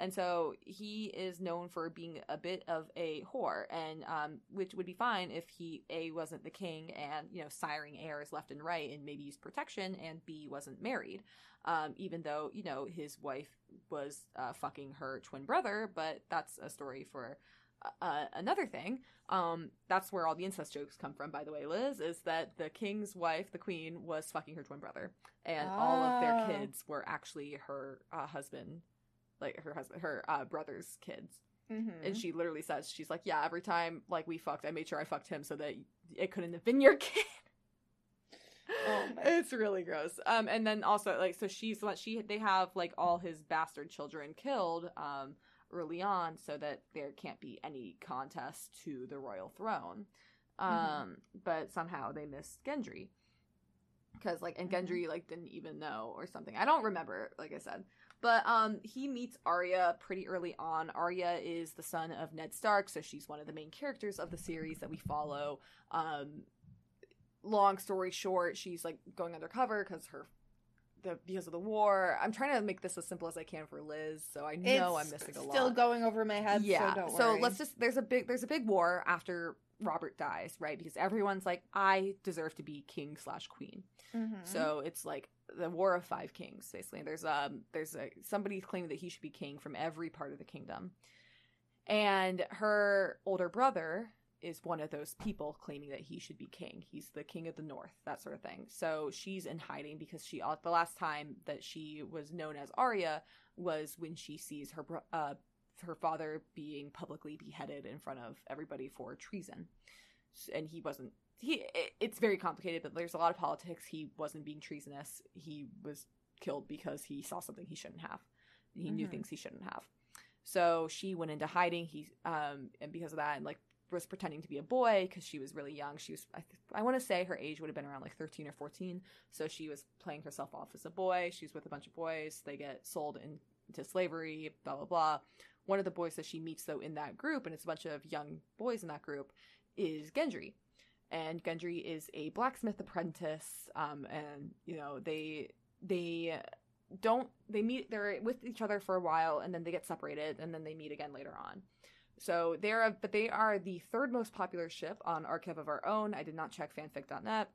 And so he is known for being a bit of a whore, and um, which would be fine if he a wasn't the king and you know siring heirs left and right and maybe used protection, and b wasn't married, um, even though you know his wife was uh, fucking her twin brother. But that's a story for uh, another thing. Um, that's where all the incest jokes come from, by the way, Liz. Is that the king's wife, the queen, was fucking her twin brother, and all of their ah. kids were actually her uh, husband like her husband, her uh, brother's kids. Mm-hmm. And she literally says, she's like, yeah, every time like we fucked, I made sure I fucked him so that it couldn't have been your [laughs] kid. Oh it's really gross. Um, and then also like, so she's she they have like all his bastard children killed um early on, so that there can't be any contest to the royal throne. Mm-hmm. Um, mm-hmm. but somehow they missed Gendry because like and mm-hmm. Gendry like didn't even know or something. I don't remember. Like I said, but um, he meets Arya pretty early on. Arya is the son of Ned Stark, so she's one of the main characters of the series that we follow. Um, long story short, she's like going undercover because her the because of the war. I'm trying to make this as simple as I can for Liz, so I know it's I'm missing a lot. Still going over my head. Yeah. So, so let's just there's a big there's a big war after Robert dies, right? Because everyone's like, I deserve to be king slash queen. Mm-hmm. So it's like the War of Five Kings, basically. There's um there's a somebody claiming that he should be king from every part of the kingdom, and her older brother is one of those people claiming that he should be king. He's the king of the north, that sort of thing. So she's in hiding because she uh, the last time that she was known as Arya was when she sees her uh, her father being publicly beheaded in front of everybody for treason, and he wasn't he it's very complicated but there's a lot of politics he wasn't being treasonous he was killed because he saw something he shouldn't have he mm-hmm. knew things he shouldn't have so she went into hiding he um and because of that and like was pretending to be a boy because she was really young. She was i, th- I want to say her age would have been around like 13 or 14 so she was playing herself off as a boy. She's with a bunch of boys. They get sold in, into slavery blah blah blah. One of the boys that she meets though in that group and it's a bunch of young boys in that group is gendry. And Gendry is a blacksmith apprentice. Um, and you know they they don't they meet they're with each other for a while and then they get separated and then they meet again later on. So they're but they are the third most popular ship on Archive of Our Own. I did not check fanfic.net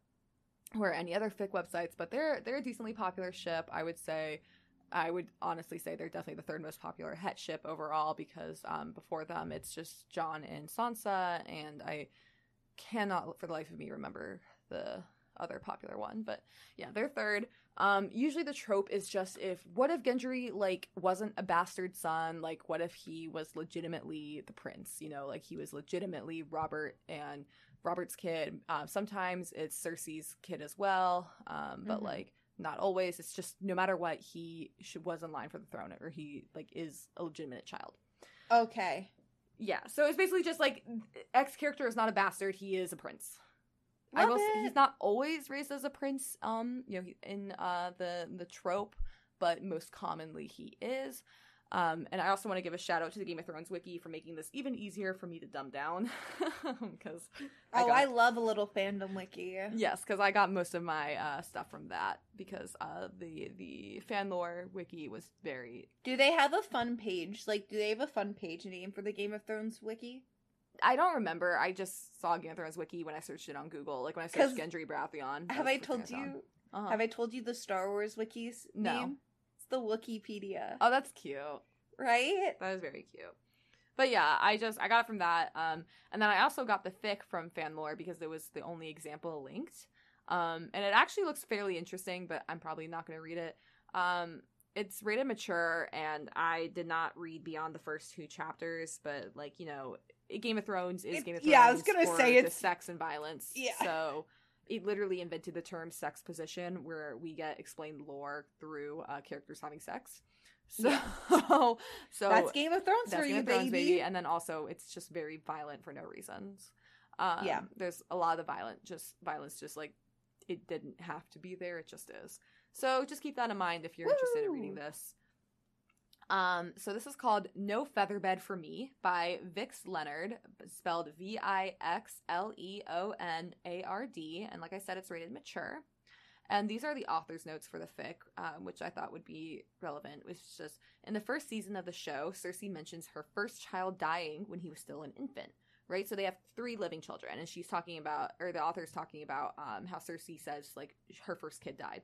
or any other fic websites, but they're they're a decently popular ship. I would say I would honestly say they're definitely the third most popular het ship overall because um, before them it's just Jon and Sansa, and I cannot for the life of me remember the other popular one, but yeah, they're third. Um, usually the trope is just if what if Gendry like wasn't a bastard son? Like what if he was legitimately the prince? You know, like he was legitimately Robert and Robert's kid. Uh, sometimes it's Cersei's kid as well, um, but mm-hmm. like not always. It's just no matter what, he should, was in line for the throne, or he like is a legitimate child. Okay. Yeah, so it's basically just like X character is not a bastard; he is a prince. Love I will. Say, he's not always raised as a prince. Um, you know, in uh the the trope, but most commonly he is. Um, and I also want to give a shout out to the Game of Thrones wiki for making this even easier for me to dumb down. [laughs] Because oh, I, got, I, love a little fandom wiki. Yes, because I got most of my uh, stuff from that. Because uh, the the Fanlore wiki was very. Do they have a fun page? Like, do they have a fun page name for the Game of Thrones wiki? I don't remember. I just saw Thrones wiki when I searched it on Google. Like when I searched Gendry Baratheon. Have I told you? Uh-huh. Have I told you the Star Wars wiki's no. name? the Wookieepedia. Oh, that's cute. Right? That is very cute. But yeah, I just I got it from that. Um, and then I also got the fic from Fanlore because it was the only example linked. Um, and it actually looks fairly interesting, but I'm probably not going to read it. Um, it's rated mature, and I did not read beyond the first two chapters, but like you know, Game of Thrones is It- Game of Thrones. yeah, I was gonna say it's- sex and violence. Yeah. So it literally invented the term sexposition, where we get explained lore through uh, characters having sex. So, [laughs] so That's Game of Thrones for Game you, Thrones, baby. And then also, it's just very violent for no reasons. Um, Yeah. there's a lot of the violent, just violence, just like it didn't have to be there. It just is. So just keep that in mind if you're interested in reading this. Um, so this is called No Featherbed for Me by Vix Leonard, spelled V I X L E O N A R D, and like I said, it's rated mature. And these are the author's notes for the fic, um, which I thought would be relevant. Which is just in the first season of the show, Cersei mentions her first child dying when he was still an infant. Right, so they have three living children, and she's talking about, or the author's talking about, um, how Cersei says like her first kid died.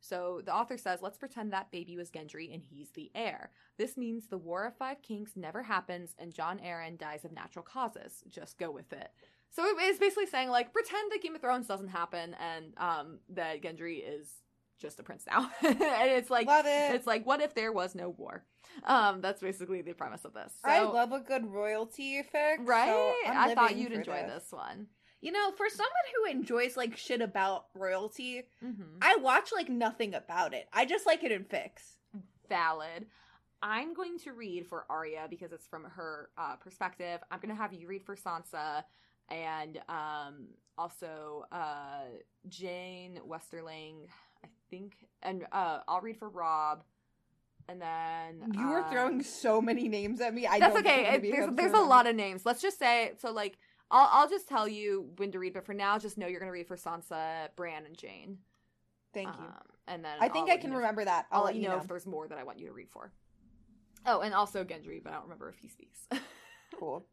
So the author says, let's pretend that baby was Gendry and he's the heir. This means the War of Five Kings never happens and Jon Arryn dies of natural causes. Just go with it. So it is basically saying, like, pretend that Game of Thrones doesn't happen and um, that Gendry is just a prince now. [laughs] and it's like, it. it's like, what if there was no war? Um, that's basically the premise of this. So, I love a good royalty fic. right? so I'm thought you'd enjoy this, one. You know, for someone who enjoys like shit about royalty, Mm-hmm. I watch like nothing about it. I just like it in fics. valid. I'm going to read for Arya because it's from her uh, perspective. I'm going to have you read for Sansa and um, also uh, Jeyne Westerling, I think, and uh, I'll read for Robb. And then You are um, throwing so many names at me. I That's don't think I'm okay. It, there's there's a lot of names. Let's just say so. Like I'll I'll just tell you when to read, but for now, just know you're going to read for Sansa, Bran, and Jeyne. Thank you. Um, and then I think I'll I can know if- remember that. I'll, I'll, let you know, if there's more that I want you to read for. Oh, and also Gendry, but I don't remember if he speaks. [laughs] Cool.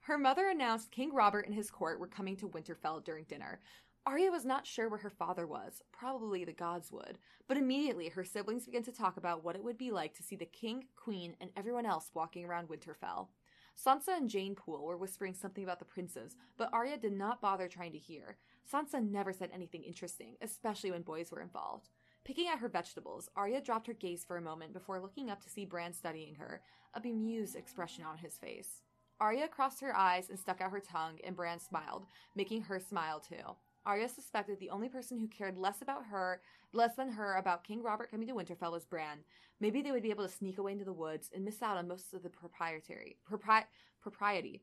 her mother announced King Robert and his court were coming to Winterfell during dinner. Arya was not sure where her father was. Probably the gods would. But immediately her siblings began to talk about what it would be like to see the king, queen, and everyone else walking around Winterfell. Sansa and Jeyne Poole were whispering something about the princes, but Arya did not bother trying to hear. Sansa never said anything interesting, especially when boys were involved. Picking at her vegetables, Arya dropped her gaze for a moment before looking up to see Bran studying her, a bemused expression on his face. Arya crossed her eyes and stuck out her tongue, and Bran smiled, making her smile too. Arya suspected the only person who cared less about her, less than her about King Robert coming to Winterfell was Bran. Maybe they would be able to sneak away into the woods and miss out on most of the proprietary propri- propriety.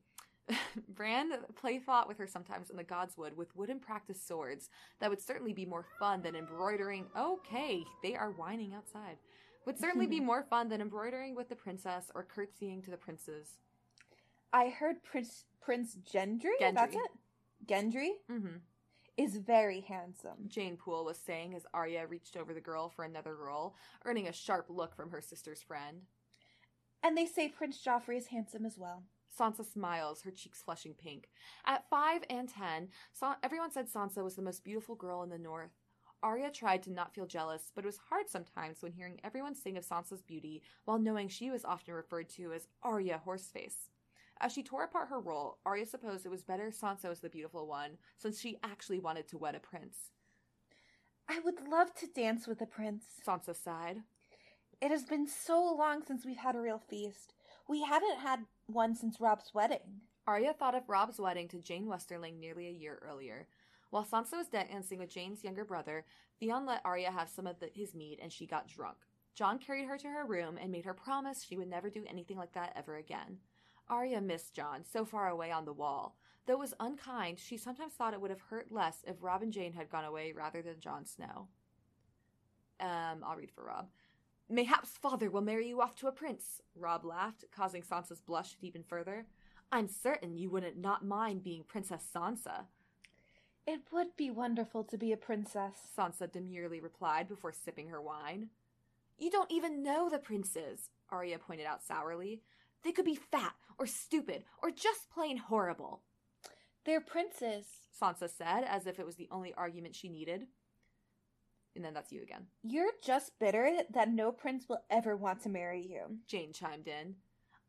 [laughs] Bran play fought with her sometimes in the Godswood with wooden practice swords. That would certainly be more fun than embroidering. Okay, they are whining outside. Would certainly be [laughs] more fun than embroidering with the princess or curtsying to the princes. I heard Prince Prince Gendry. Gendry. That's it. Gendry Mm-hmm. Is very handsome. Jeyne Poole was saying as Arya reached over the girl for another roll, earning a sharp look from her sister's friend. And they say Prince Joffrey is handsome as well. Sansa smiles, her cheeks flushing pink. At five and ten, Sa- everyone said Sansa was the most beautiful girl in the north. Arya tried to not feel jealous, but it was hard sometimes when hearing everyone sing of Sansa's beauty while knowing she was often referred to as Arya Horseface. As she tore apart her roll, Arya supposed it was better Sansa was the beautiful one, since she actually wanted to wed a prince. I would love to dance with a prince. Sansa sighed. It has been so long since we've had a real feast. We haven't had one since Robb's wedding. Arya thought of Robb's wedding to Jeyne Westerling nearly a year earlier. While Sansa was dancing with Jeyne's younger brother, Theon let Arya have some of the, his mead and she got drunk. Jon carried her to her room and made her promise she would never do anything like that ever again. Arya missed Jon, so far away on the wall. Though it was unkind, she sometimes thought it would have hurt less if Robb and Jeyne had gone away rather than Jon Snow. Um, I'll read for Robb. Mayhaps father will marry you off to a prince, Robb laughed, causing Sansa's blush to deepen further. I'm certain you wouldn't not mind being Princess Sansa, It would be wonderful to be a princess. Sansa demurely replied before sipping her wine. You don't even know the princes, Arya pointed out sourly. They could be fat, or stupid, or just plain horrible, They're princes. Sansa said, as if it was the only argument she needed. And then that's you again. You're just bitter that no prince will ever want to marry you. Jeyne chimed in.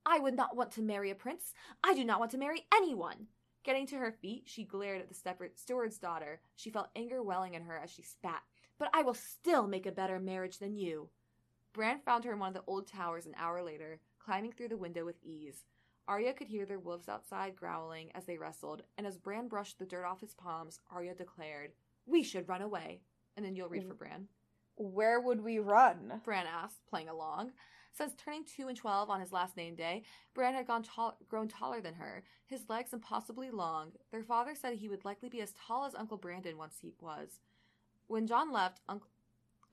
I would not want to marry a prince. I do not want to marry anyone. Getting to her feet, she glared at the steward's daughter. She felt anger welling in her as she spat. But I will still make a better marriage than you. Bran found her in one of the old towers an hour later, climbing through the window with ease. Arya could hear their wolves outside growling as they wrestled, and as Bran brushed the dirt off his palms, Arya declared, We should run away. And then you'll read for mm. Bran. Where would we run? Bran asked, playing along. Since turning 2 and 12 on his last name day, Bran had gone tall- grown taller than her, his legs impossibly long. Their father said he would likely be as tall as Uncle Brandon once he was. When Jon left, Uncle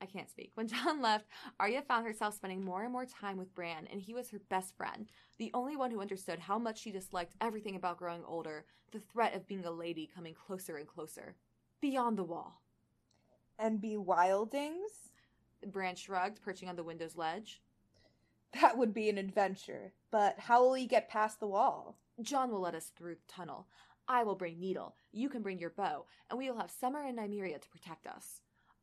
I can't speak. When Jon [laughs] left, Arya found herself spending more and more time with Bran, and he was her best friend, the only one who understood how much she disliked everything about growing older, the threat of being a lady coming closer and closer. Beyond the wall. And be wildlings? Bran shrugged, perching on the window's ledge. That would be an adventure, but how will we get past the wall? Jon will let us through the tunnel. I will bring Needle, you can bring your bow, and we will have Summer and Nymeria to protect us.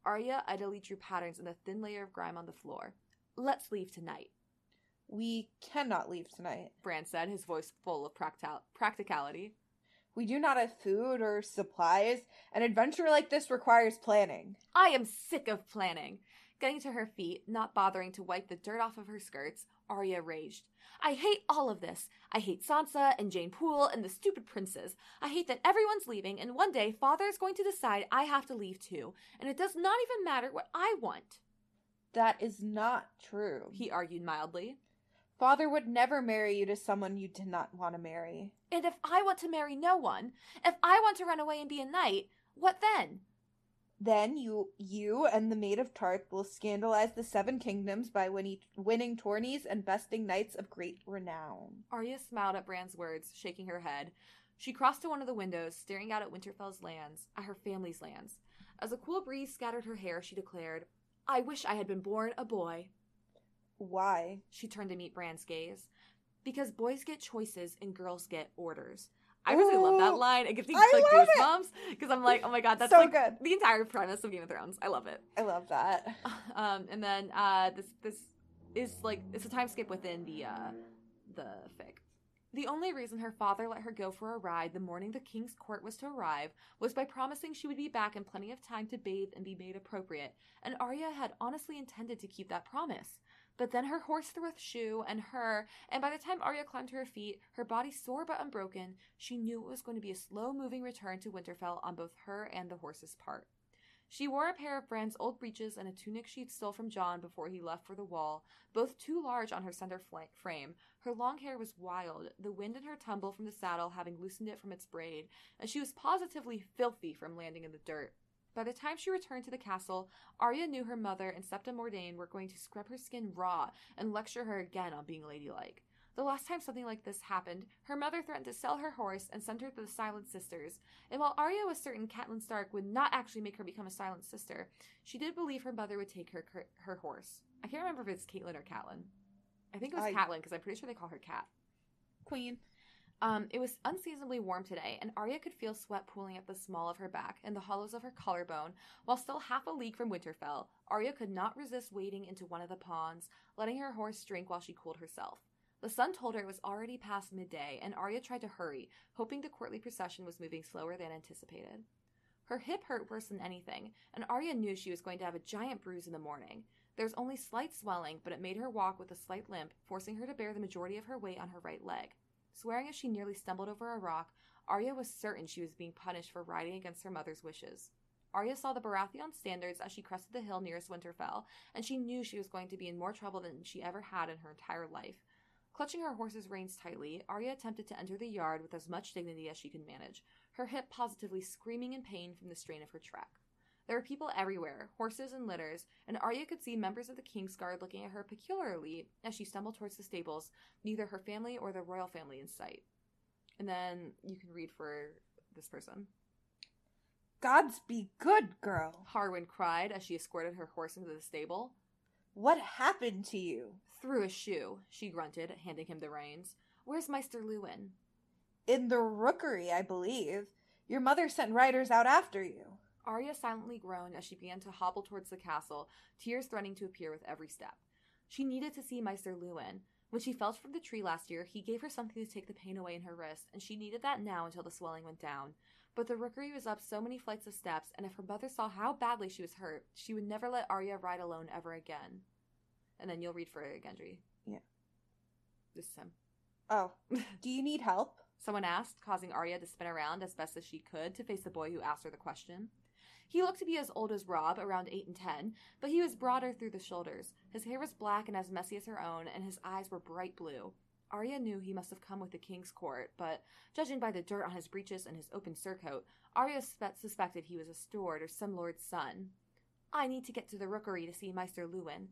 Arya idly drew patterns in the thin layer of grime on the floor. Let's leave tonight. We cannot leave tonight, Bran said, his voice full of practal- practicality. We do not have food or supplies. An adventure like this requires planning. I am sick of planning. Getting to her feet, not bothering to wipe the dirt off of her skirts, Arya raged. I hate all of this. I hate Sansa and Jeyne Poole and the stupid princes. I hate that everyone's leaving, and one day father is going to decide I have to leave too, and it does not even matter what I want. That is not true. He argued mildly. Father would never marry you to someone you did not want to marry. And if I want to marry no one, if I want to run away and be a knight, what then? Then you you and the Maid of Tarth will scandalize the Seven Kingdoms by winning, winning tourneys and besting knights of great renown. Arya smiled at Bran's words, shaking her head. She crossed to one of the windows, staring out at Winterfell's lands, at her family's lands. As a cool breeze scattered her hair, she declared, I wish I had been born a boy. Why? She turned to meet Bran's gaze. Because boys get choices and girls get orders. I really love that line. It gives me I like goosebumps because I'm like, oh my god, that's So like good. the entire premise of Game of Thrones. I love it. I love that. [laughs] Um, and then uh, this this is like it's a time skip within the uh, the fic. The only reason her father let her go for a ride the morning the king's court was to arrive was by promising she would be back in plenty of time to bathe and be made appropriate, and Arya had honestly intended to keep that promise. But then her horse threw a shoe and her, and by the time Arya climbed to her feet, her body sore but unbroken, she knew it was going to be a slow moving return to Winterfell on both her and the horse's part. She wore a pair of Bran's old breeches and a tunic she'd stole from Jon before he left for the wall, both too large on her flank frame. Her long hair was wild, the wind in her tumble from the saddle having loosened it from its braid, and she was positively filthy from landing in the dirt. By the time she returned to the castle, Arya knew her mother and Septa Mordane were going to scrub her skin raw and lecture her again on being ladylike. The last time something like this happened, her mother threatened to sell her horse and send her to the Silent Sisters. And while Arya was certain Catelyn Stark would not actually make her become a Silent Sister, she did believe her mother would take her her horse. I can't remember if it's Caitlyn or Catelyn. I think it was I- Catelyn because I'm pretty sure they call her Cat. Queen. Um, it was unseasonably warm today, and Arya could feel sweat pooling at the small of her back and the hollows of her collarbone. While still half a league from Winterfell, Arya could not resist wading into one of the ponds, letting her horse drink while she cooled herself. The sun told her it was already past midday, and Arya tried to hurry, hoping the courtly procession was moving slower than anticipated. Her hip hurt worse than anything, and Arya knew she was going to have a giant bruise in the morning. There was only slight swelling, but it made her walk with a slight limp, forcing her to bear the majority of her weight on her right leg. Swearing as she nearly stumbled over a rock, Arya was certain she was being punished for riding against her mother's wishes. Arya saw the Baratheon standards as she crested the hill nearest Winterfell, and she knew she was going to be in more trouble than she ever had in her entire life. Clutching her horse's reins tightly, Arya attempted to enter the yard with as much dignity as she could manage, her hip positively screaming in pain from the strain of her trek. There were people everywhere, horses and litters, and Arya could see members of the King's Guard looking at her peculiarly as she stumbled towards the stables, neither her family or the royal family in sight. And then you can read for this person. Gods be good, girl. Harwin cried as she escorted her horse into the stable. What happened to you? Threw a shoe, she grunted, handing him the reins. Where's Maester Luwin? In the rookery, I believe. Your mother sent riders out after you. Arya silently groaned as she began to hobble towards the castle, tears threatening to appear with every step. She needed to see Maester Luwin. When she fell from the tree last year, he gave her something to take the pain away in her wrist, and she needed that now until the swelling went down. But the rookery was up so many flights of steps, and if her mother saw how badly she was hurt, she would never let Arya ride alone ever again. and then you'll read for Gendry. Yeah. This is him. Oh, [laughs] do you need help? Someone asked, causing Arya to spin around as best as she could to face the boy who asked her the question. He looked to be as old as Robb, around eight and ten, but he was broader through the shoulders. His hair was black and as messy as her own, and his eyes were bright blue. Arya knew he must have come with the king's court, but judging by the dirt on his breeches and his open surcoat, Arya spe- suspected he was a steward or some lord's son. I need to get to the rookery to see Maester Luwin,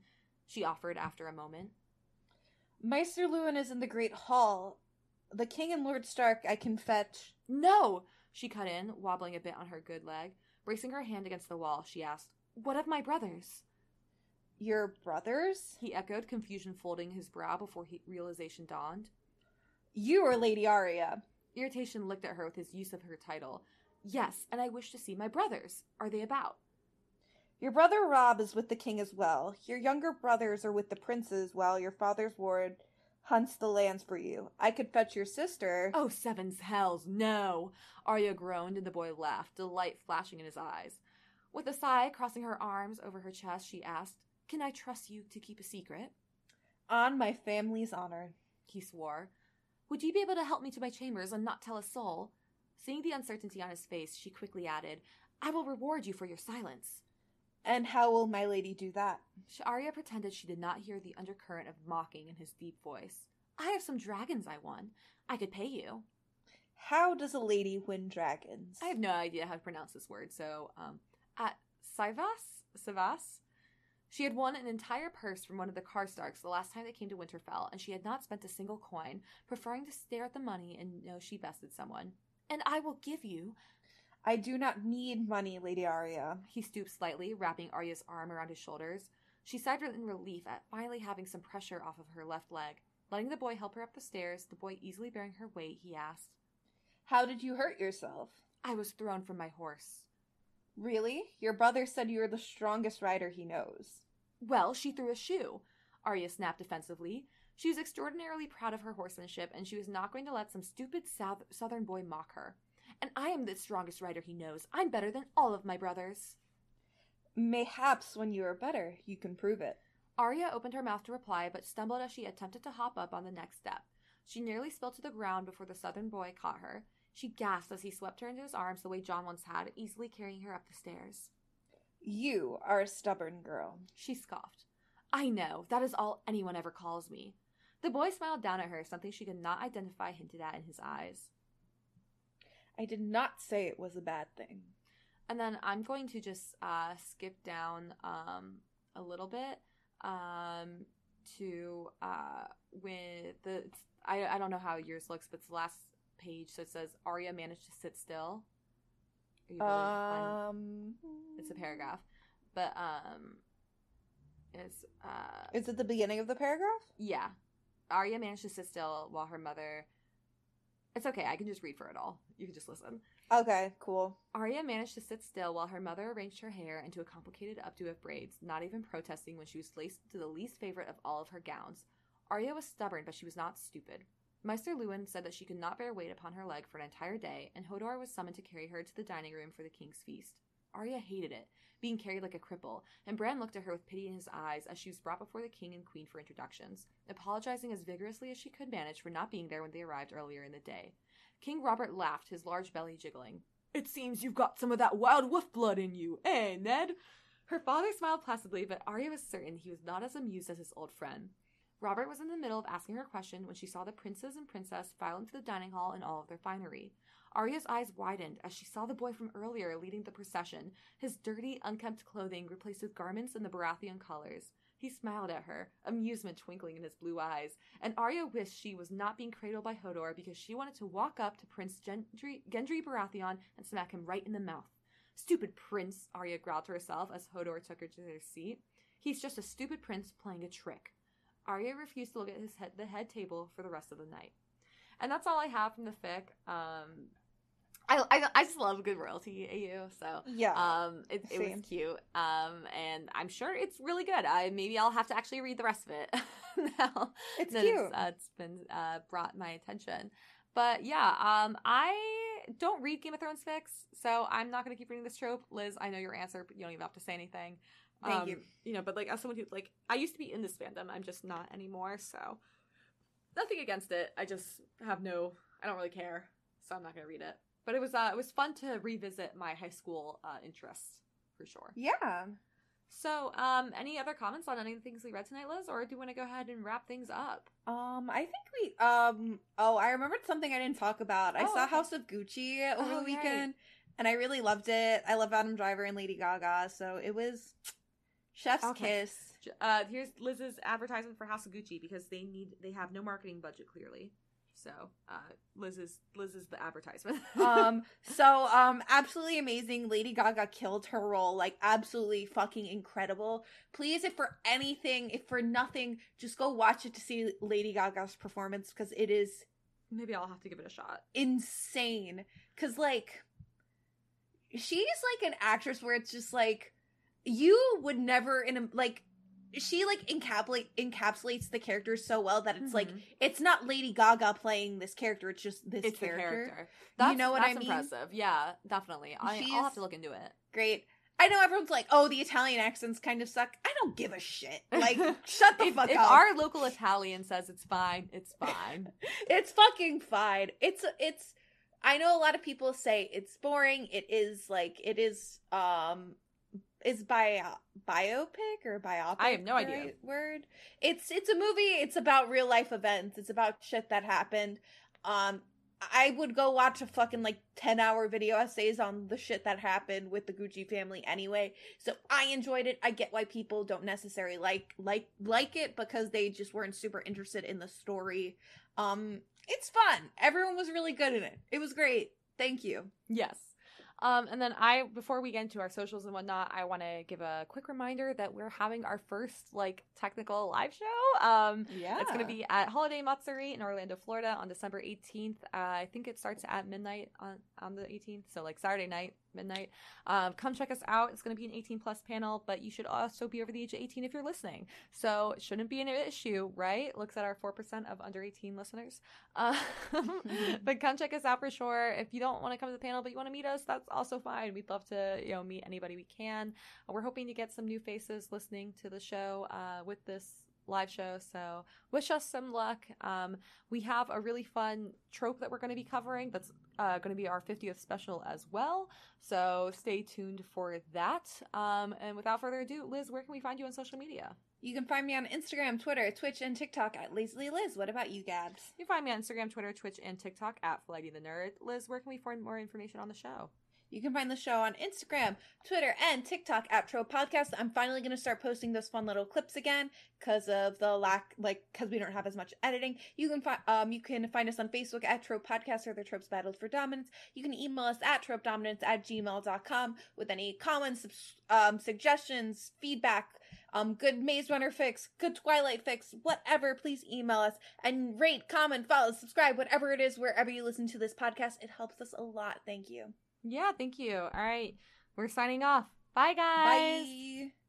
she offered after a moment. Maester Luwin is in the Great Hall. The King and Lord Stark I can fetch. No! She cut in, wobbling a bit on her good leg. Bracing her hand against the wall, she asked, What of my brothers? Your brothers? He echoed, confusion folding his brow before he- realization dawned. You are Lady Arya. Irritation looked at her with his use of her title. Yes, and I wish to see my brothers. Are they about? Your brother Robb is with the king as well. Your younger brothers are with the princes while your father's ward hunts the lands for you. I could fetch your sister. Oh, seven's hells, no! Arya groaned and the boy laughed, delight flashing in his eyes. With a sigh crossing her arms over her chest, she asked, Can I trust you to keep a secret? On my family's honor. He swore. Would you be able to help me to my chambers and not tell a soul? Seeing the uncertainty on his face, she quickly added, I will reward you for your silence. And how will my lady do that? Arya pretended she did not hear the undercurrent of mocking in his deep voice. I have some dragons I won. I could pay you. How does a lady win dragons? I have no idea how to pronounce this word, so um at cyvasse cyvasse she had won an entire purse from one of the Karstarks the last time they came to Winterfell, and she had not spent a single coin, preferring to stare at the money and know she bested someone. And I will give you. I do not need money, Lady Arya. He stooped slightly, wrapping Arya's arm around his shoulders. She sighed in relief at finally having some pressure off of her left leg. Letting the boy help her up the stairs, the boy easily bearing her weight, he asked, How did you hurt yourself? I was thrown from my horse. Really? Your brother said you are the strongest rider he knows. Well, she threw a shoe. Arya snapped defensively. She was extraordinarily proud of her horsemanship, and she was not going to let some stupid south- southern boy mock her. And I am the strongest rider he knows. I'm better than all of my brothers. Mayhaps when you are better, you can prove it. Arya opened her mouth to reply, but stumbled as she attempted to hop up on the next step. She nearly spilled to the ground before the southern boy caught her. She gasped as he swept her into his arms the way Jon once had, easily carrying her up the stairs. You are a stubborn girl. She scoffed. I know, that is all anyone ever calls me. The boy smiled down at her, something she could not identify hinted at in his eyes. I did not say it was a bad thing. And then I'm going to just uh, skip down um, a little bit um, to uh, with the. I, I don't know how yours looks, but it's the last page. So it says Arya managed to sit still. Are you able to find- Um, it's a paragraph, but um, it's uh, Is it the beginning of the paragraph? yeah. Arya managed to sit still while her mother. It's okay. I can just read for it all. You can just listen. Okay, cool. Arya managed to sit still while her mother arranged her hair into a complicated updo of braids, not even protesting when she was laced to the least favorite of all of her gowns. Arya was stubborn, but she was not stupid. Maester Luwin said that she could not bear weight upon her leg for an entire day, and Hodor was summoned to carry her to the dining room for the king's feast. Arya hated it, being carried like a cripple, and Bran looked at her with pity in his eyes as she was brought before the king and queen for introductions, apologizing as vigorously as she could manage for not being there when they arrived earlier in the day. King Robert laughed, his large belly jiggling. It seems you've got some of that wild wolf blood in you, eh, Ned? Her father smiled placidly, but Arya was certain he was not as amused as his old friend. Robert was in the middle of asking her a question when she saw the princes and princess file into the dining hall in all of their finery. Arya's eyes widened as she saw the boy from earlier leading the procession, his dirty, unkempt clothing replaced with garments in the Baratheon colors. He smiled at her, amusement twinkling in his blue eyes, and Arya wished she was not being cradled by Hodor because she wanted to walk up to Prince Gendry, Gendry Baratheon and smack him right in the mouth. Stupid prince, Arya growled to herself as Hodor took her to their seat. He's just a stupid prince playing a trick. Arya refused to look at his head, the head table for the rest of the night. And that's all I have from the fic. Um, I, I, I just love good royalty AU, so Yeah. um, it, it was cute. Um, and I'm sure it's really good. I maybe I'll have to actually read the rest of it [laughs] now it's cute. It's, uh, it's been uh, brought my attention. But yeah, um, I don't read Game of Thrones fics, so I'm not going to keep reading this trope. Liz, I know your answer, but you don't even have to say anything. Thank um, you. You know, but like as someone who like I used to be in this fandom, I'm just not anymore. So nothing against it. I just have no. I don't really care, so I'm not gonna read it. But it was uh, it was fun to revisit my high school uh, interests for sure. Yeah. So, um, any other comments on any of the things we read tonight, Liz, or do you want to go ahead and wrap things up? Um, I think we um oh, I remembered something I didn't talk about. I Oh, saw okay. House of Gucci over Oh, the right. weekend and I really loved it. I love Adam Driver and Lady Gaga, so it was chef's Okay. kiss. Uh, here's Liz's advertisement for House of Gucci because they need they have no marketing budget clearly. So, uh, Liz is Liz is the advertisement. [laughs] um so um absolutely amazing lady gaga killed her role like absolutely fucking incredible please if for anything if for nothing just go watch it to see lady gaga's performance because it is maybe I'll have to give it a shot. insane because like she's like an actress where it's just like you would never in a like she like encapsulate encapsulates the character so well that it's like Mhm. it's not lady gaga playing this character it's just this it's character. character. That's, know what I mean? Impressive. Yeah, definitely. I, I'll have to look into it. great i know everyone's like oh the italian accents kind of suck i don't give a shit [laughs] like shut the if, fuck if up our local Italian says it's fine, it's [laughs] fine. it's fucking fine. It's it's I know a lot of people say it's boring. It is like it is um is bio biopic or biopic. I have no the idea. word. It's it's a movie. It's about real life events. It's about shit that happened. Um I would go watch a fucking like 10 hour video essays on the shit that happened with the Gucci family anyway. So I enjoyed it. I get why people don't necessarily like like like it because they just weren't super interested in the story. Um it's fun. Everyone was really good in it. It was great. Thank you. Yes. Um, and then I, before we get into our socials and whatnot, I want to give a quick reminder that we're having our first like technical live show. Um, Yeah. It's going to be at Holiday Matsuri in Orlando, Florida on December 18th. Uh, I think it starts at midnight on, on the 18th. So, like Saturday night, midnight. Um, come check us out. It's going to be an 18 plus panel, but you should also be over the age of 18 if you're listening. So, it shouldn't be an issue, right? Looks at our 4% of under 18 listeners. [laughs] Um, [laughs] but come check us out for sure. If you don't want to come to the panel, but you want to meet us, that's also fine. We'd love to, you know, meet anybody we can. We're hoping to get some new faces listening to the show uh, with this live show. So wish us some luck. Um, we have a really fun trope that we're going to be covering. That's uh, going to be our 50th special as well. So stay tuned for that. Um, and without further ado, Liz, where can we find you on social media? You can find me on Instagram, Twitter, Twitch, and TikTok at Lazily Liz. What about you, Gabs? You can find me on Instagram, Twitter, Twitch, and TikTok at Flighty the Nerd. Liz, where can we find more information on the show? You can find the show on Instagram, Twitter, and TikTok at Trope Podcast. I'm finally going to start posting those fun little clips again because of the lack, like, because we don't have as much editing. You can find, um, you can find us on Facebook at Trope Podcast or the Tropes Battled for Dominance. You can email us at tropedominance at gmail.com with any comments, um, suggestions, feedback, um, good Maze Runner fics, good Twilight fics, whatever. Please email us and rate, comment, follow, subscribe, whatever it is, wherever you listen to this podcast. It helps us a lot. Thank you. Yeah, thank you. All right, we're signing off. Bye, guys. Bye.